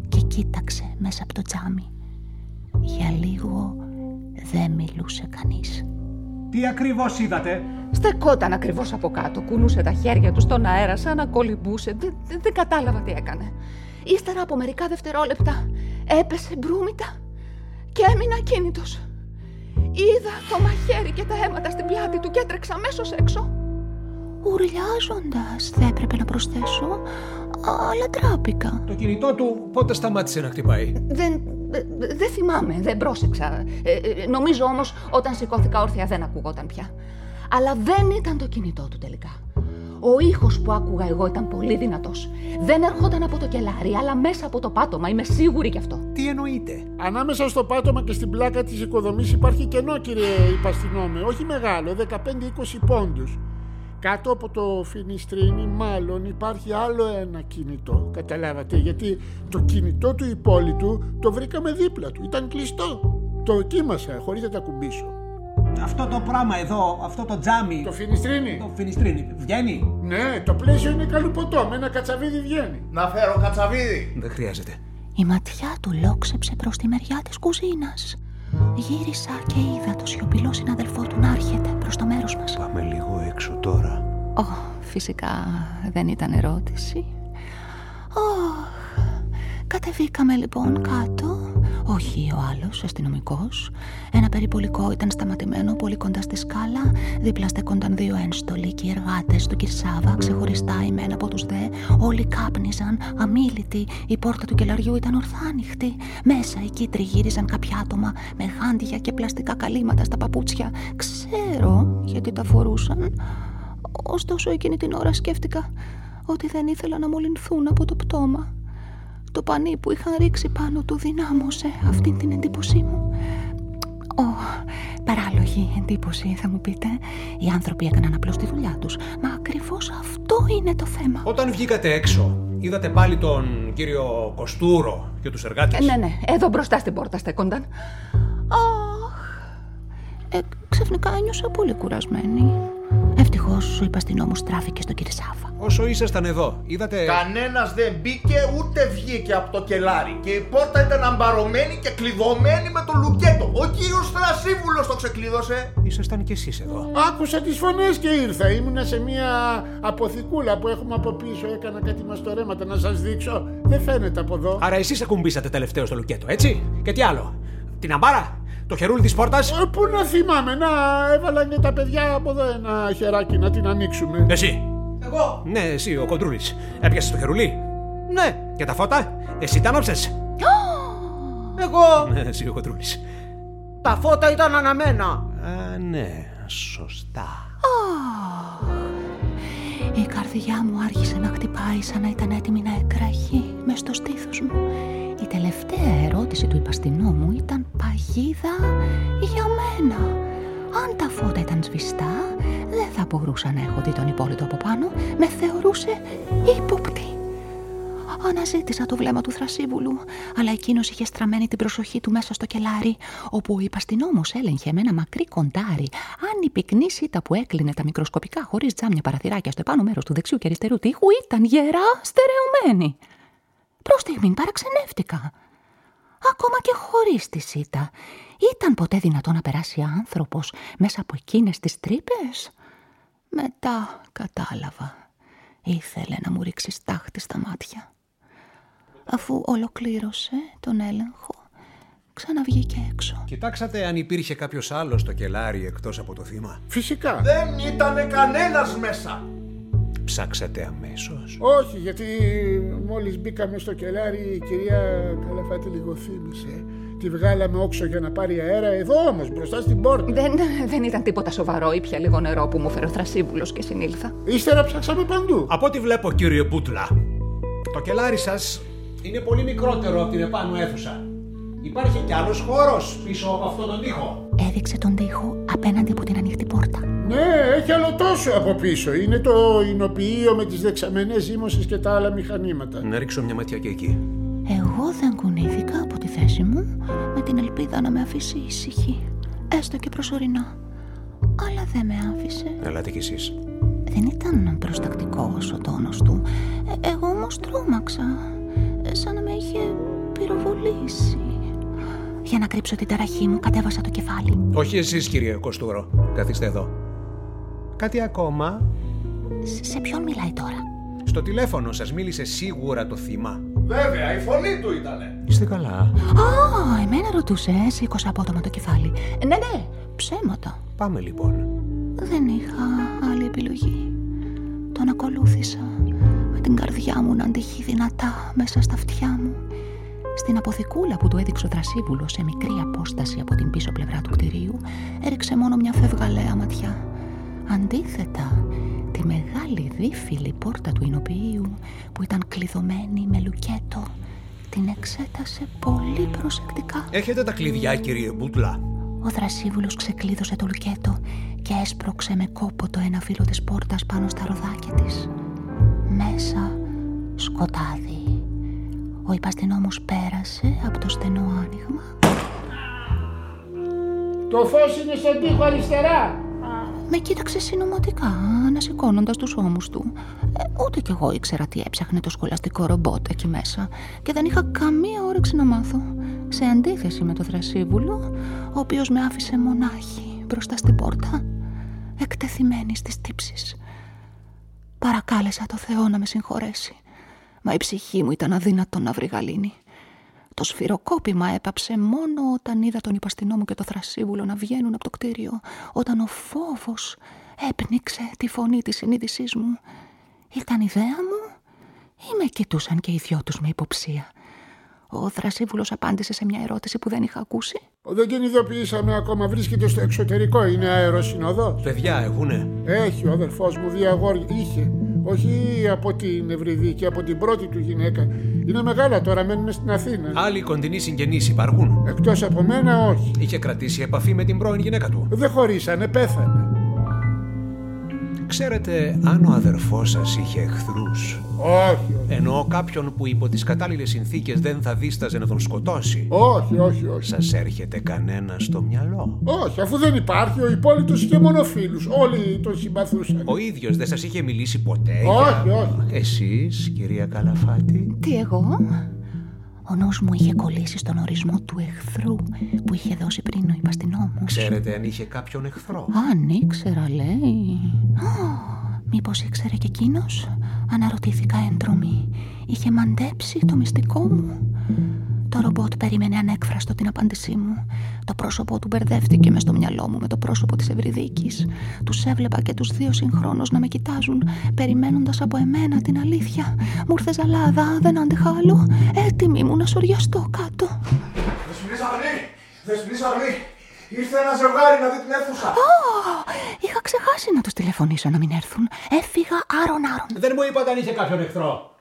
και κοίταξε μέσα από το τζάμι. Για λίγο δεν μιλούσε κανείς. Τι ακριβώς είδατε; Στεκόταν ακριβώς από κάτω, κουνούσε τα χέρια του στον αέρα σαν να κολυμπούσε. Δεν, δεν, δεν κατάλαβα τι έκανε. Ύστερα από μερικά δευτερόλεπτα έπεσε μπρούμητα και έμεινα ακίνητος. Είδα το μαχαίρι και τα αίματα στην πλάτη του και έτρεξα αμέσως έξω. Ουρλιάζοντας, θα έπρεπε να προσθέσω, αλλά τράπηκα. Το κινητό του πότε σταμάτησε να χτυπάει; Δεν, δεν θυμάμαι, δεν πρόσεξα. Ε, ε, νομίζω όμως όταν σηκώθηκα όρθια δεν ακουγόταν πια. Αλλά δεν ήταν το κινητό του τελικά. Ο ήχος που άκουγα εγώ ήταν πολύ δυνατός. Δεν ερχόταν από το κελάρι, αλλά μέσα από το πάτωμα. Είμαι σίγουρη γι' αυτό. Τι εννοείται. Ανάμεσα στο πάτωμα και στην πλάκα της οικοδομής υπάρχει κενό, κύριε Υπαστινόμε. Όχι μεγάλο, 15-20 πόντους. Κάτω από το φινιστρίνι μάλλον υπάρχει άλλο ένα κινητό. Καταλάβατε, γιατί το κινητό του υπόλοιπου το βρήκαμε δίπλα του. Ήταν κλειστό. Το κοίμασα χωρίς να τα κουμπίσω. Αυτό το πράγμα εδώ, αυτό το τζάμι. Το φινιστρίνι. Το φινιστρίνι. Βγαίνει. Ναι, το πλαίσιο είναι καλουποτό. Με ένα κατσαβίδι βγαίνει. Να φέρω κατσαβίδι. Δεν χρειάζεται. Η ματιά του λόξεψε προς τη μεριά της κουζίνας. Γύρισα και είδα το σιωπηλό συναδελφό του να έρχεται προς το μέρος μας. Πάμε λίγο έξω τώρα. Ω, φυσικά δεν ήταν ερώτηση. Ω, κατεβήκαμε λοιπόν κάτω. Όχι ο άλλος, αστυνομικός. Ένα περιπολικό ήταν σταματημένο πολύ κοντά στη σκάλα. Δίπλα στεκόνταν δύο ένστολοι και οι εργάτες του Κυρσάβα, ξεχωριστά ημένα από τους δε. Όλοι κάπνιζαν, αμήλυτοι. Η πόρτα του κελαριού ήταν ορθά ανοιχτή. Μέσα εκεί τριγύριζαν κάποια άτομα με γάντια και πλαστικά καλύματα στα παπούτσια. Ξέρω γιατί τα φορούσαν. Ωστόσο εκείνη την ώρα σκέφτηκα ότι δεν ήθελα να μολυνθούν από το πτώμα. Το πανί που είχαν ρίξει πάνω του δυνάμωσε αυτή την εντύπωσή μου. Ω, παράλογη εντύπωση θα μου πείτε. Οι άνθρωποι έκαναν απλώς τη δουλειά τους. Μα ακριβώς αυτό είναι το θέμα. Όταν βγήκατε έξω, είδατε πάλι τον κύριο Κοστούρο και τους εργάτες; Ε, ναι, ναι, εδώ μπροστά στην πόρτα στέκονταν. Αχ, ε, ξαφνικά ένιωσα πολύ κουρασμένη. Ευτυχώς ο υπαστηνό στράφηκε στον Κυρσάφα. Όσο ήσασταν εδώ, είδατε. Κανένας δεν μπήκε ούτε βγήκε από το κελάρι. Και η πόρτα ήταν αμπαρωμένη και κλειδωμένη με το λουκέτο. Ο κύριος Θρασίβουλος το ξεκλείδωσε. Ήσασταν κι εσείς εδώ. Άκουσα τις φωνές και ήρθα. Ήμουνα σε μια αποθηκούλα που έχουμε από πίσω. Έκανα κάτι μαστορέματα να σας δείξω. Δεν φαίνεται από εδώ. Άρα εσείς ακουμπήσατε τελευταίο στο λουκέτο, έτσι; Και τι άλλο; Την αμπάρα, το χερούλι της πόρτας; Ε, Πού να θυμάμαι, να έβαλαν και τα παιδιά από εδώ ένα χεράκι να την ανοίξουμε. Εσύ. Εγώ; Ναι, εσύ ο κοντρούλη. Έπιασες το χερούλι. Ναι. Και τα φώτα, εσύ τα άνοψε. Εγώ; Ναι, εσύ ο κοντρούλη. Τα φώτα ήταν αναμένα. Α, ναι, σωστά. Η καρδιά μου άρχισε να χτυπάει σαν να ήταν έτοιμη να εκραχεί μες στο στήθος μου. Η τελευταία ερώτηση του υπαστηνού μου ήταν παγίδα για μένα. Αν τα φώτα ήταν σβηστά, δεν θα μπορούσα να έχω δει τον υπόλοιπο από πάνω. Με θεωρούσε ύποπτη. Αναζήτησα το βλέμμα του Θρασίβουλου, αλλά εκείνος είχε στραμμένη την προσοχή του μέσα στο κελάρι, όπου ο υπαστηνόμο έλεγχε με ένα μακρύ κοντάρι αν η πυκνή σίτα που έκλεινε τα μικροσκοπικά χωρίς τζάμια παραθυράκια στο επάνω μέρος του δεξιού και αριστερού τείχου ήταν γερά στερεωμένη. Προς στιγμήν παραξενεύτηκα. Ακόμα και χωρίς τη σίτα. Ήταν ποτέ δυνατό να περάσει άνθρωπος μέσα από εκείνες τις τρύπες; Μετά κατάλαβα. Ήθελε να μου ρίξει στάχτη στα μάτια. Αφού ολοκλήρωσε τον έλεγχο, ξαναβγήκε έξω. Κοιτάξατε αν υπήρχε κάποιος άλλος στο κελάρι εκτός από το θύμα; Φυσικά. Δεν ήταν κανένας μέσα. Ψάξατε αμέσως; Όχι, γιατί μόλις μπήκαμε στο κελάρι η κυρία Καλαφάτη λίγο θύμισε. Τη βγάλαμε όξω για να πάρει αέρα εδώ όμως, μπροστά στην πόρτα. Δεν, δεν ήταν τίποτα σοβαρό. Ήπια λίγο νερό που μου φέρε ο θρασίβουλος και συνήλθα. Ύστερα ψάξαμε παντού. Από ό,τι βλέπω, κύριε Μπούτλα, το κελάρι σας είναι πολύ μικρότερο από την επάνω αίθουσα. Υπάρχει κι άλλος χώρος πίσω από αυτόν τον τοίχο. Έδειξε τον τοίχο απέναντι από την ανοιχτή πόρτα. Ναι, έχει άλλο τόσο από πίσω. Είναι το εινοποιείο με τις δεξαμενές ζύμωσες και τα άλλα μηχανήματα. Να ρίξω μια ματιά και εκεί. Εγώ δεν κουνήθηκα από τη θέση μου με την ελπίδα να με αφήσει ήσυχη. Έστω και προσωρινά. Αλλά δεν με άφησε. Ελάτε κι εσείς. Δεν ήταν προστακτικός ο τόνος του. Ε, εγώ όμως τρόμαξα. Ε, σαν να με είχε πυροβολήσει. Για να κρύψω την ταραχή μου κατέβασα το κεφάλι. Όχι εσείς, κύριε Κοστούρο. Καθίστε εδώ. Κάτι ακόμα; Σε, σε ποιον μιλάει τώρα; Στο τηλέφωνο σας μίλησε σίγουρα το θύμα. Βέβαια, η φωνή του ήτανε. Είστε καλά; Α, εμένα ρωτούσε, ε, σήκωσα απότομα το κεφάλι. Ε, Ναι, ναι, ψέματα. Πάμε λοιπόν. Δεν είχα άλλη επιλογή. Τον ακολούθησα με την καρδιά μου να αντυχεί δυνατά μέσα στα αυτιά μου. Στην αποθηκούλα που του έδειξε ο Δρασίβουλο σε μικρή απόσταση από την πίσω πλευρά του κτηρίου, έριξε μόνο μια φευγαλαία ματιά. Αντίθετα, τη μεγάλη δίφυλη πόρτα του εινοποιείου που ήταν κλειδωμένη με λουκέτο, την εξέτασε πολύ προσεκτικά. Έχετε τα κλειδιά, κύριε Μπούτλα; Ο Δρασίβουλος ξεκλείδωσε το λουκέτο και έσπρωξε με κόπο το ένα φύλλο της πόρτας πάνω στα ροδάκια της. Μέσα σκοτάδι. Ο υπαστηνόμος πέρασε από το στενό άνοιγμα. Το φως είναι στον τοίχο αριστερά. Με κοίταξε συνωμοτικά, ανασηκώνοντα τους ώμους του. Ε, ούτε κι εγώ ήξερα τι έψαχνε το σχολαστικό ρομπότ εκεί μέσα και δεν είχα καμία όρεξη να μάθω. Σε αντίθεση με το Θρασίβουλο, ο οποίος με άφησε μονάχη μπροστά στην πόρτα, εκτεθειμένη στις τύψεις. Παρακάλεσα το Θεό να με συγχωρέσει, μα η ψυχή μου ήταν αδύνατο να βρει γαλήνη. Το σφυροκόπημα έπαψε μόνο όταν είδα τον υπαστηνό μου και το θρασίβουλο να βγαίνουν από το κτίριο, όταν ο φόβος έπνιξε τη φωνή της συνείδησής μου. Ήταν ιδέα μου; Ή με κοιτούσαν και οι δυο τους με υποψία; Ο θρασίβουλος απάντησε σε μια ερώτηση που δεν είχα ακούσει. Δεν την ειδοποιήσαμε ακόμα. Βρίσκεται στο εξωτερικό. Είναι αεροσυνοδός. Παιδιά έχουνε; Έχει ο αδερφός μου δύο αγόρια. Είχε. Όχι από την Ευρυδίκη, από την πρώτη του γυναίκα. Είναι μεγάλα τώρα, μένουμε στην Αθήνα. Άλλοι κοντινοί συγγενείς υπάρχουν. Εκτός από μένα, όχι. Είχε κρατήσει επαφή με την πρώην γυναίκα του. Δεν χωρίσανε, πέθανε. Ξέρετε αν ο αδερφός σας είχε εχθρούς; Όχι, όχι. Εννοώ κάποιον που υπό τις κατάλληλες συνθήκες δεν θα δίσταζε να τον σκοτώσει; Όχι, όχι, όχι. Σας έρχεται κανένα στο μυαλό; Όχι, αφού δεν υπάρχει, ο υπόλοιπος είχε μόνο φίλους. Όλοι τον συμπαθούσαν. Ο ίδιος δεν σας είχε μιλήσει ποτέ. Όχι, για- όχι. Εσείς, κυρία Καλαφάτη; Τι εγώ; Ο νους μου είχε κολλήσει στον ορισμό του εχθρού που είχε δώσει πριν ο υπαστηνόμος. Ξέρετε αν είχε κάποιον εχθρό; Αν ήξερα, λέει. Μήπως ήξερε και εκείνος, αναρωτήθηκα έντρομη. Είχε μαντέψει το μυστικό μου. Το ρομπότ περίμενε ανέκφραστο την απάντησή μου. Το πρόσωπό του μπερδεύτηκε μες στο μυαλό μου με το πρόσωπο της Ευρυδίκης. Τους έβλεπα και τους δύο συγχρόνως να με κοιτάζουν, περιμένοντας από εμένα την αλήθεια. Μου ήρθε ζαλάδα, δεν άντεχα άλλο. Έτοιμη μου να σοριαστώ κάτω. Δεσποινή Σαββανή! Δεσποινή Σαββανή! Ήρθε ένα ζευγάρι να δει την αίθουσα. Α, είχα ξεχάσει να τους τηλεφωνήσω να μην έρθουν. Έφυγα άρον-άρον. Δεν μου είπατε αν είχε κάποιον εχθρό.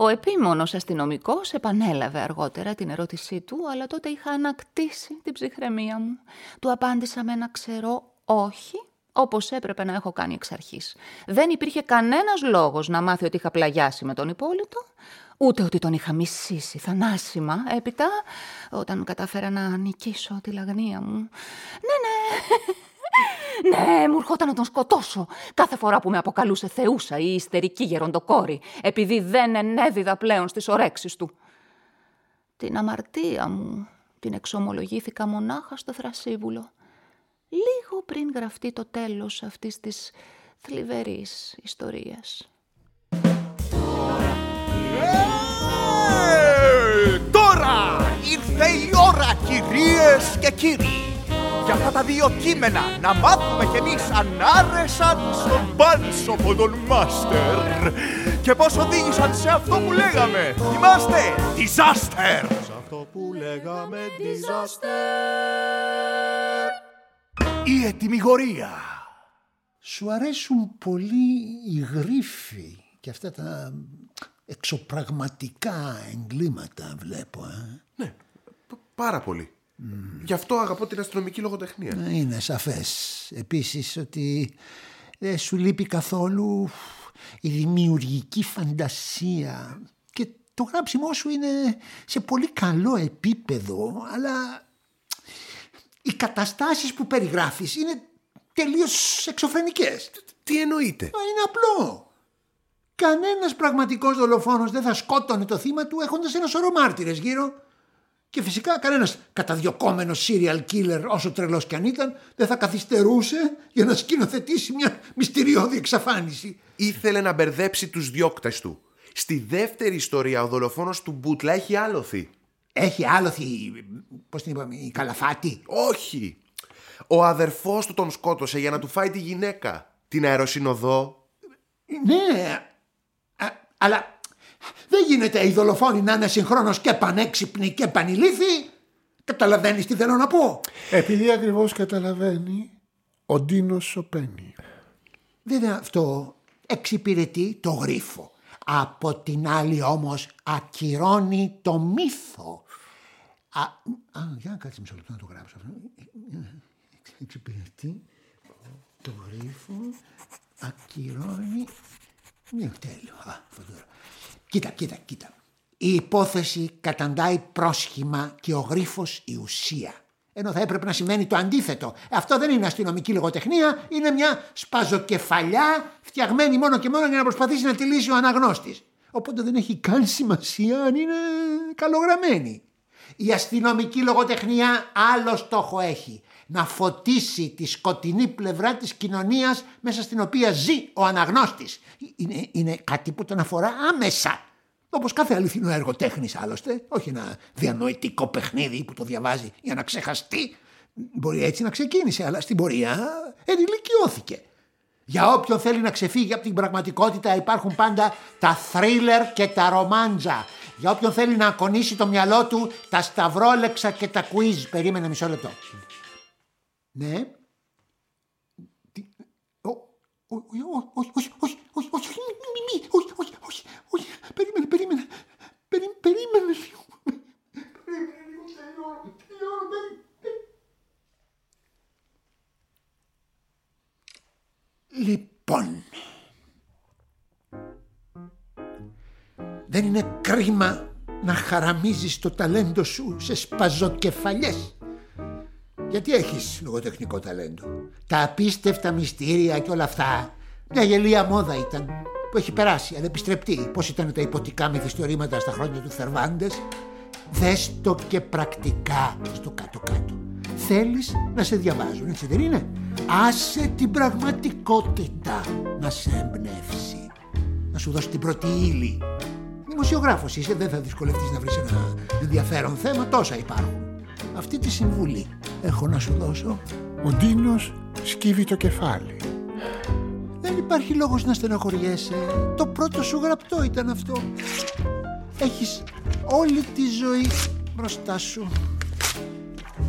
Ο επίμονος αστυνομικός επανέλαβε αργότερα την ερώτησή του, αλλά τότε είχα ανακτήσει την ψυχραιμία μου. Του απάντησα με ένα ξερό όχι, όπως έπρεπε να έχω κάνει εξ αρχής. Δεν υπήρχε κανένας λόγος να μάθει ότι είχα πλαγιάσει με τον υπόλοιπο, ούτε ότι τον είχα μισήσει θανάσιμα έπειτα, όταν κατάφερα να νικήσω τη λαγνία μου. Ναι, ναι, ναι, μου ερχόταν να τον σκοτώσω κάθε φορά που με αποκαλούσε θεούσα ή ιστερική γεροντοκόρη, επειδή δεν ενέδιδα πλέον στις ορέξεις του. Την αμαρτία μου την εξομολογήθηκα μονάχα στο θρασίβουλο λίγο πριν γραφτεί το τέλος αυτής της θλιβερής ιστορίας. Ε, τώρα ήρθε η ώρα κυρίες και κύριοι για αυτά τα δύο κείμενα να μάθουμε κι εμείς αν άρεσαν στον πάνσοπο των μάστερ και πώς οδήγησαν σε αυτό που λέγαμε. Είμαστε disaster. Σε αυτό που λέγαμε disaster. Η ετοιμιγορία. Σου αρέσουν πολύ οι γρίφοι και αυτά τα εξωπραγματικά εγκλήματα βλέπω. Ε. Ναι, πάρα πολύ. Γι' αυτό αγαπώ την αστυνομική λογοτεχνία. Ε, Είναι σαφές. Επίσης ότι δεν σου λείπει καθόλου η δημιουργική φαντασία και το γράψιμό σου είναι σε πολύ καλό επίπεδο αλλά οι καταστάσεις που περιγράφεις είναι τελείως εξωφρενικές. Τι εννοείται; Είναι απλό. Κανένας πραγματικός δολοφόνος δεν θα σκότωνε το θύμα του έχοντας ένα σωρό μάρτυρες γύρω. Και φυσικά κανένας καταδιωκόμενος serial killer όσο τρελός κι αν ήταν δεν θα καθυστερούσε για να σκηνοθετήσει μια μυστηριώδη εξαφάνιση. Ήθελε να μπερδέψει τους διώκτες του. Στη δεύτερη ιστορία ο δολοφόνος του Μπούτλα έχει άλοθη. Έχει άλοθη, πώς την είπαμε, η καλαφάτη; Όχι. Ο αδερφός του τον σκότωσε για να του φάει τη γυναίκα. Την αεροσυνοδό. Ναι, α, αλλά δεν γίνεται οι δολοφόνοι να είναι συγχρόνως και πανέξυπνοι και πανηλήθοι. Καταλαβαίνεις τι θέλω να πω. Επειδή ακριβώς καταλαβαίνει, ο Ντίνος σωπαίνει. Βέβαια αυτό εξυπηρετεί το γρίφο. Από την άλλη όμως ακυρώνει το μύθο. Α, α για να κάτσε μισό λεπτό να το γράψω αυτό. Εξυπηρετεί το γρίφο, ακυρώνει... Ναι, τέλειο. Α, αυτό τώρα. Κοίτα, κοίτα, κοίτα. Η υπόθεση καταντάει πρόσχημα και ο γρίφος η ουσία. Ενώ θα έπρεπε να σημαίνει το αντίθετο. Αυτό δεν είναι αστυνομική λογοτεχνία, είναι μια σπαζοκεφαλιά φτιαγμένη μόνο και μόνο για να προσπαθήσει να τη λύσει ο αναγνώστης. Οπότε δεν έχει καν σημασία αν είναι καλογραμμένη. Η αστυνομική λογοτεχνία άλλο στόχο έχει. Να φωτίσει τη σκοτεινή πλευρά της κοινωνίας μέσα στην οποία ζει ο αναγνώστης. Είναι, είναι κάτι που τον αφορά άμεσα. Όπως κάθε αληθινό έργο τέχνης άλλωστε, όχι ένα διανοητικό παιχνίδι που το διαβάζει για να ξεχαστεί. Μπορεί έτσι να ξεκίνησε, αλλά στην πορεία ενηλικιώθηκε. Για όποιον θέλει να ξεφύγει από την πραγματικότητα υπάρχουν πάντα τα θρίλερ και τα ρομάντζα. Για όποιον θέλει να ακονίσει το μυαλό του τα σταυρόλεξα και τα κουίζ. Περίμενε μισό λεπτό. Ναι. Όχι, όχι, όχι, όχι, όχι, όχι, όχι, όχι, όχι, όχι, περίμενε, περίμενε, περίμενε λίγο. Περίμενε λίγο, τελειώνω, τελειώνω, Λοιπόν, δεν είναι κρίμα να χαραμίζεις το ταλέντο σου σε σπαζοκεφαλιές. Γιατί έχεις λογοτεχνικό ταλέντο; Τα απίστευτα μυστήρια και όλα αυτά. Μια γελία μόδα ήταν που έχει περάσει, ανεπιστρεπτή. Πώς ήταν τα υποτικά μυθιστορήματα στα χρόνια του Θερβάντες; Δες το και πρακτικά στο κάτω-κάτω. Θέλεις να σε διαβάζουν, έτσι δεν είναι; Άσε την πραγματικότητα να σε εμπνεύσει. Να σου δώσει την πρώτη ύλη. Δημοσιογράφος είσαι, δεν θα δυσκολευτείς να βρεις ένα ενδιαφέρον θέμα, τόσα υπάρχουν. Αυτή τη συμβουλή έχω να σου δώσω. Ο Ντίνος σκύβει το κεφάλι. Δεν υπάρχει λόγος να στεναχωριέσαι. Το πρώτο σου γραπτό ήταν αυτό. Έχεις όλη τη ζωή μπροστά σου.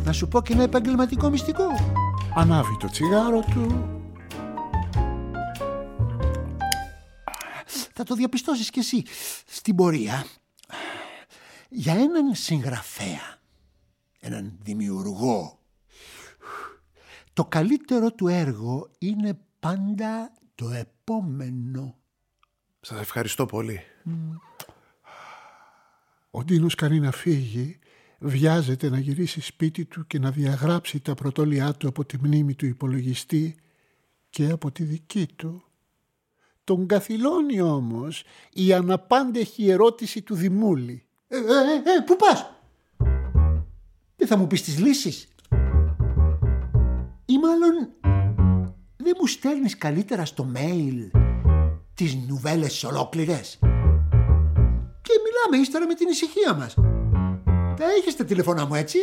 Να σου πω και ένα επαγγελματικό μυστικό. Ανάβει το τσιγάρο του. Θα το διαπιστώσεις κι εσύ στην πορεία. Για έναν συγγραφέα, έναν δημιουργό, το καλύτερο του έργο είναι πάντα το επόμενο. Σας ευχαριστώ πολύ. Ο Ντίνος κάνει να φύγει, βιάζεται να γυρίσει σπίτι του και να διαγράψει τα πρωτόλια του από τη μνήμη του υπολογιστή και από τη δική του. Τον καθυλώνει όμως η αναπάντεχη ερώτηση του Δημούλη. Ε, ε, ε, ε, πού πας; Δεν θα μου πεις τις λύσεις; Η μάλλον δεν μου στέλνεις καλύτερα στο mail τις νουβέλες ολόκληρες; Και μιλάμε ύστερα με την ησυχία μας. Τα έχεις τα τηλεφωνά μου έτσι;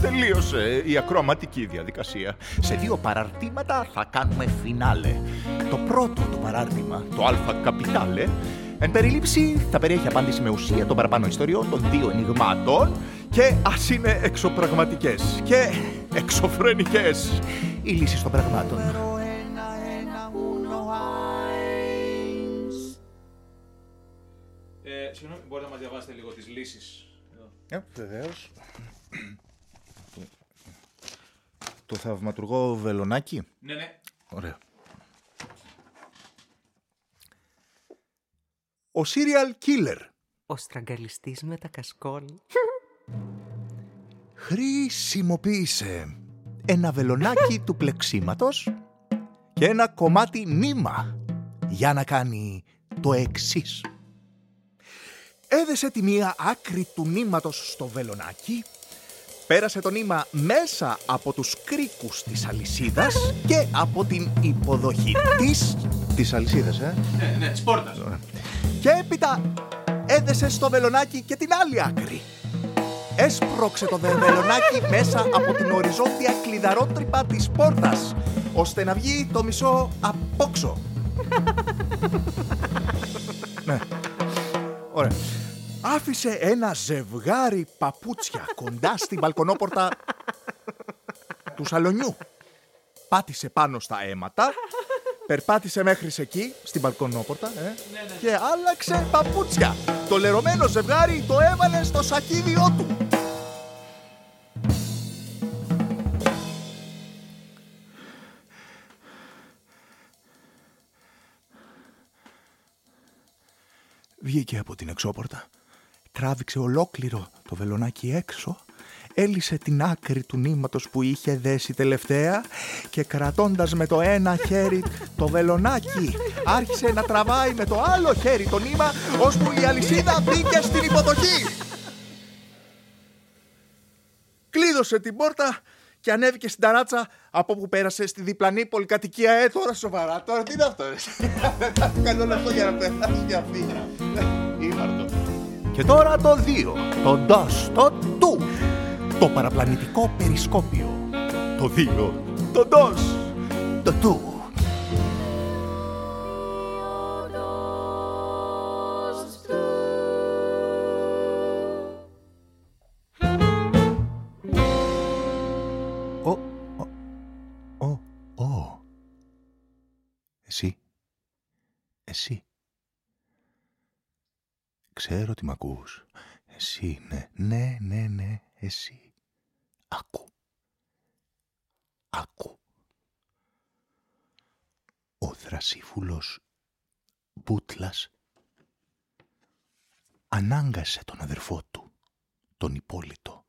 Τελείωσε η ακροαματική διαδικασία. Σε δύο παραρτήματα θα κάνουμε φινάλε. Το πρώτο το παράρτημα, το α καπιτάλε, εν περίληψη θα περιέχει απάντηση με ουσία των παραπάνω ιστοριών των δύο ενηγμάτων και ας είναι εξωπραγματικές και εξωφρενικές οι λύσεις των πραγμάτων. Ε, συγγνώμη, μπορείτε να μας διαβάσετε λίγο τις λύσεις. Ε, βεβαίως. Το θαυματουργό βελονάκι. Ναι, ναι. Ωραία. Ο serial killer. Ο στραγγαλιστής με τα κασκόλ. Χρησιμοποίησε ένα βελονάκι του πλεξίματος και ένα κομμάτι νήμα για να κάνει το εξής. Έδεσε τη μία άκρη του νήματος στο βελονάκι, πέρασε το νήμα μέσα από τους κρίκους της αλυσίδας και από την υποδοχή της... Της αλυσίδας, ε; Ναι, ναι, της πόρτας. Και έπειτα έδεσε στο βελονάκι και την άλλη άκρη. Έσπρωξε το δε- βελονάκι μέσα από την οριζόντια κλειδαρότρυπα της πόρτας, ώστε να βγει το μισό απόξω. ναι. Ωραία. Άφησε ένα ζευγάρι παπούτσια κοντά στην μπαλκονόπορτα του σαλονιού. Πάτησε πάνω στα αίματα, περπάτησε μέχρι εκεί, στην μπαλκονόπορτα, ε, και άλλαξε παπούτσια. Το λερωμένο ζευγάρι το έβαλε στο σακίδιό του. Βγήκε από την εξώπορτα, τράβηξε ολόκληρο το βελονάκι έξω, έλυσε την άκρη του νήματος που είχε δέσει τελευταία και κρατώντας με το ένα χέρι το βελονάκι άρχισε να τραβάει με το άλλο χέρι το νήμα ώσπου η αλυσίδα μπήκε στην υποδοχή. Κλείδωσε την πόρτα και ανέβηκε στην ταράτσα από που πέρασε στη διπλανή πολυκατοικία. Ε, τώρα σοβαρά, τώρα τι είναι αυτό, ρε; Κάνω όλο αυτό για να περάσει και αυτή. Ήμαρτο. Και τώρα το 2, το ντος, το του. Το παραπλανητικό περισκόπιο. Το 2, το ντος, το του. Ο, ο, ο, ο. Εσύ. Εσύ. Ξέρω ότι μ' ακούς. Εσύ, ναι, ναι, ναι, ναι, εσύ. Άκου. Άκου. Ο θρασίφουλος Μπούτλας ανάγκασε τον αδερφό του, τον Υπόλυτο,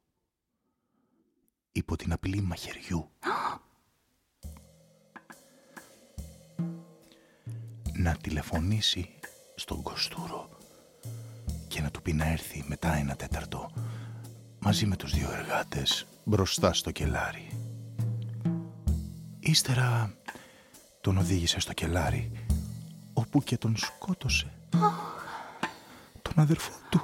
υπό την απειλή μαχαιριού. να τηλεφωνήσει στον Κοστούρο και να του πει να έρθει μετά ένα τέταρτο μαζί με τους δύο εργάτες μπροστά στο κελάρι. Ύστερα τον οδήγησε στο κελάρι όπου και τον σκότωσε. Τον αδερφό του.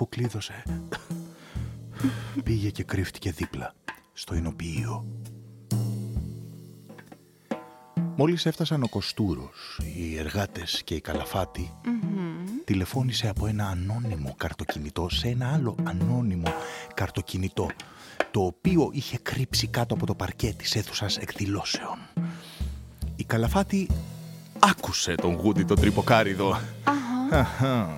Αφού κλείδωσε, πήγε και κρύφτηκε δίπλα, στο εινοποιείο. Μόλις έφτασαν ο Κοστούρος, οι εργάτες και οι καλαφάτοι, τηλεφώνησε από ένα ανώνυμο καρτοκινητό σε ένα άλλο ανώνυμο καρτοκινητό, το οποίο είχε κρύψει κάτω από το παρκέ της αίθουσας εκδηλώσεων. Η καλαφάτη άκουσε τον Γούντι τον τρυποκάριδο. Αχα.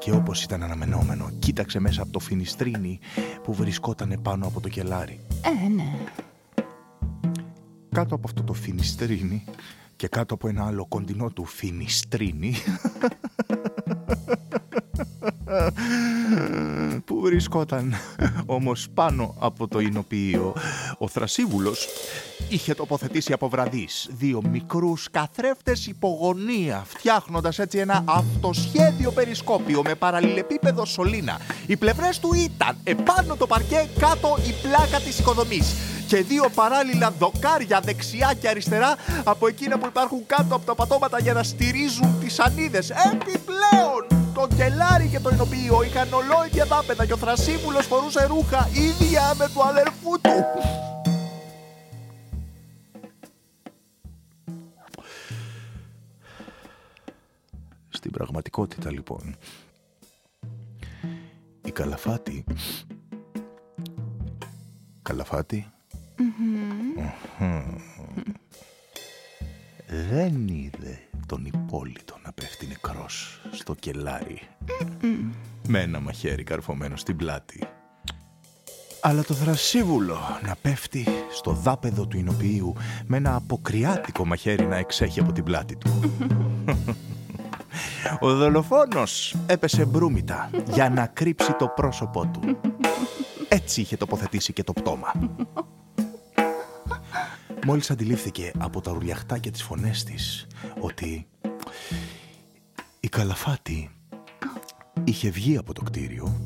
Και όπως ήταν αναμενόμενο, κοίταξε μέσα από το φινιστρίνι που βρισκόταν πάνω από το κελάρι. Ε, ναι. Κάτω από αυτό το φινιστρίνι και κάτω από ένα άλλο κοντινό του φινιστρίνι που βρισκόταν; Όμως πάνω από το εινοποιείο. Ο Θρασίβουλος είχε τοποθετήσει από βραδείς δύο μικρούς καθρέφτες υπογωνία, φτιάχνοντας έτσι ένα αυτοσχέδιο περισκόπιο με παραλληλεπίπεδο σωλήνα. Οι πλευρές του ήταν επάνω το παρκέ, κάτω η πλάκα της οικοδομής και δύο παράλληλα δοκάρια δεξιά και αριστερά από εκείνα που υπάρχουν κάτω από τα πατώματα για να στηρίζουν τις ανίδες. Επιπλέον, το κελάρι και το εινοποιείο. Είχαν ολόιδια δάπεδα και ο Θρασίβουλος φορούσε ρούχα. Ίδια με του αδερφού του. Στην πραγματικότητα λοιπόν, η Καλαφάτη... Καλαφάτη... Δεν είδε τον υπόλοιπο να πέφτει νεκρός στο κελάρι με ένα μαχαίρι καρφωμένο στην πλάτη. Αλλά το θρασίβουλο να πέφτει στο δάπεδο του εινοποιείου με ένα αποκριάτικο μαχαίρι να εξέχει από την πλάτη του. Ο δολοφόνος έπεσε μπρούμητα για να κρύψει το πρόσωπό του. Έτσι είχε τοποθετήσει και το πτώμα. Μόλις αντιλήφθηκε από τα ουρλιαχτά και τις φωνές της ότι η Καλαφάτη είχε βγει από το κτίριο,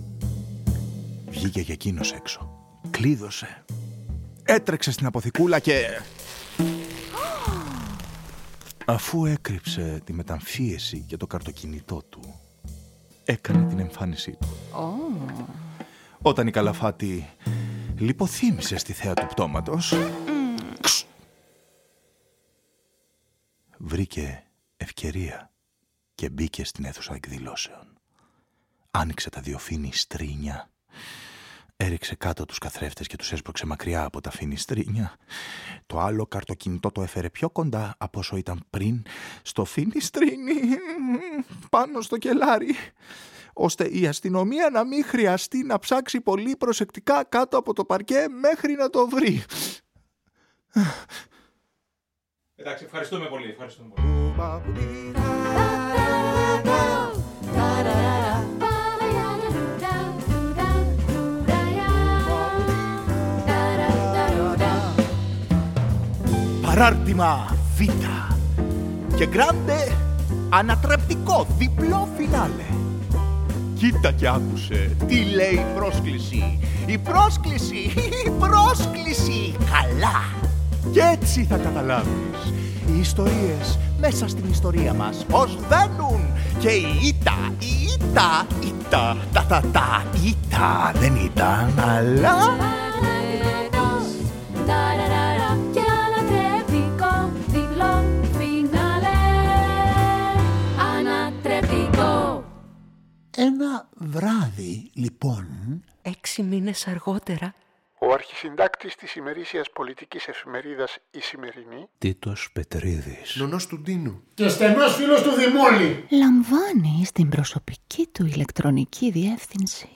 βγήκε για εκείνος έξω, κλείδωσε, έτρεξε στην αποθηκούλα και... Αφού έκρυψε τη μεταμφίεση και το καρτοκινητό του, έκανε την εμφάνισή του. Όταν η Καλαφάτη λιποθύμησε στη θέα του πτώματος, βρήκε ευκαιρία και μπήκε στην αίθουσα εκδηλώσεων. Άνοιξε τα δύο φινιστρίνια, έριξε κάτω τους καθρέφτες και τους έσπρωξε μακριά από τα φινιστρίνια. Το άλλο καρτοκινητό το έφερε πιο κοντά από όσο ήταν πριν στο φινιστρίνι, πάνω στο κελάρι ώστε η αστυνομία να μην χρειαστεί να ψάξει πολύ προσεκτικά κάτω από το παρκέ μέχρι να το βρει. Εντάξει, ευχαριστούμε πολύ. Ευχαριστούμε πολύ. Παράρτημα Β και γκράντε ανατρεπτικό διπλό φινάλε. Κοίτα και άκουσε τι λέει η πρόσκληση. Η πρόσκληση, η πρόσκληση. Καλά. Και έτσι θα καταλάβεις. Οι ιστορίες μέσα στην ιστορία μας πως δένουν και η ήττα, η ήττα, ήττα, τα τα τα, ήττα δεν ήταν αλλά... Και ανατρεπτικό διπλό φινάλε. Ανατρεπτικό. Ένα βράδυ, λοιπόν, Έξι μήνες αργότερα Ο αρχισυντάκτης της ημερήσιας πολιτικής εφημερίδας «Η Σημερινή» Τίτος Πετρίδης. Νονός του Ντίνου. Και στενός φίλος του Δημούλη. Λαμβάνει στην προσωπική του ηλεκτρονική διεύθυνση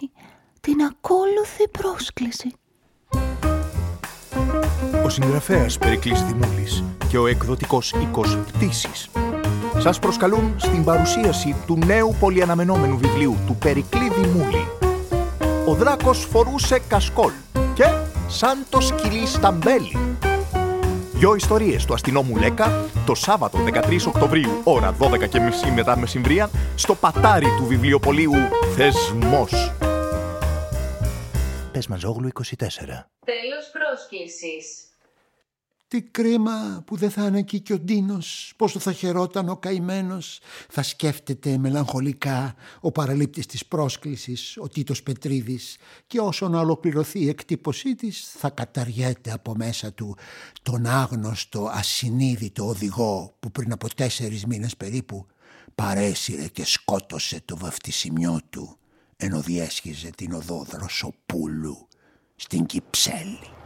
την ακόλουθη πρόσκληση. Ο συγγραφέας Περικλής Δημούλης και ο εκδοτικός οίκος Πτήσης σας προσκαλούν στην παρουσίαση του νέου πολυαναμενόμενου βιβλίου του Περικλή Δημούλη. Ο δράκος φορούσε κασκόλ και σαν το σκυλί σταμπέλι. Δυο ιστορίες του αστυνόμου Λέκα το Σάββατο 13 Οκτωβρίου, ώρα 12 και μισή μετά μεσημβρία, στο πατάρι του βιβλιοπολίου Θεσμός. Πες Μαζόγλου 24. Τέλος πρόσκλησης Τι κρίμα που δεν θα είναι εκεί και ο Ντίνος, πόσο θα χαιρόταν ο καημένος. Θα σκέφτεται μελαγχολικά ο παραλήπτης της πρόσκλησης, ο Τίτος Πετρίδης και όσο να ολοκληρωθεί η εκτύπωσή της θα καταργέται από μέσα του τον άγνωστο ασυνείδητο οδηγό που πριν από τέσσερις μήνες περίπου παρέσυρε και σκότωσε το βαφτισιμιό του ενώ διέσχιζε την οδό Δροσοπούλου στην Κυψέλη.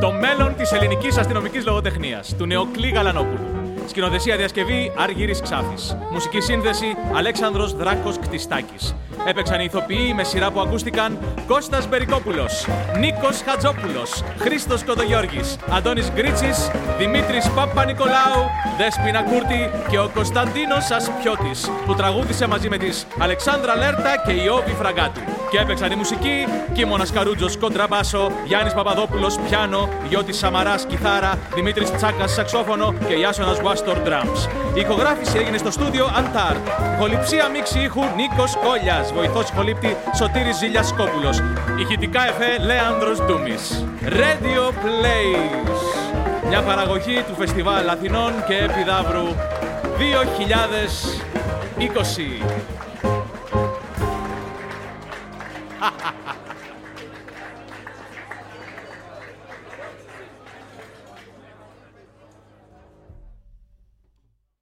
Το μέλλον της ελληνικής αστυνομικής λογοτεχνίας, του Νεοκλή Γαλανόπουλου. Σκηνοθεσία διασκευή Άργυρης Ξάφης. Μουσική σύνθεση Αλέξανδρος Δράκος Κτιστάκης. Έπαιξαν οι ηθοποιοί με σειρά που ακούστηκαν Κώστας Μπερικόπουλος, Νίκος Χατζόπουλος, Χρήστος Κοδογιώργης, Αντώνης Γκρίτσης, Δημήτρης Παπα-Νικολάου, Δέσποινα Κούρτη και ο Κωνσταντίνος Ασπιώτης που τραγούδισε μαζί με τις Αλεξάνδρα Λέρτα και η Όβη Φραγκάτου. Και έπαιξαν η μουσική Κίμωνας Καρούτζος κοντραμπάσο, Γιάννης Παπαδόπουλος πιάνο, Γιώτης Σαμαράς κιθάρα, Δημήτρης Τσάκας σαξόφωνο και Ιάσονας Pastor Η ηχογράφηση έγινε στο στούντιο Antar. Χοληψία μίξη ήχου Νίκος Κόλιας. Βοηθός χολύπτη Σωτήρης Ζήλια Σκόπουλος. Ηχητικά εφέ Λέανδρος Ντούμης. Radio Plays. Μια παραγωγή του Φεστιβάλ Αθηνών και Επιδαύρου 2020.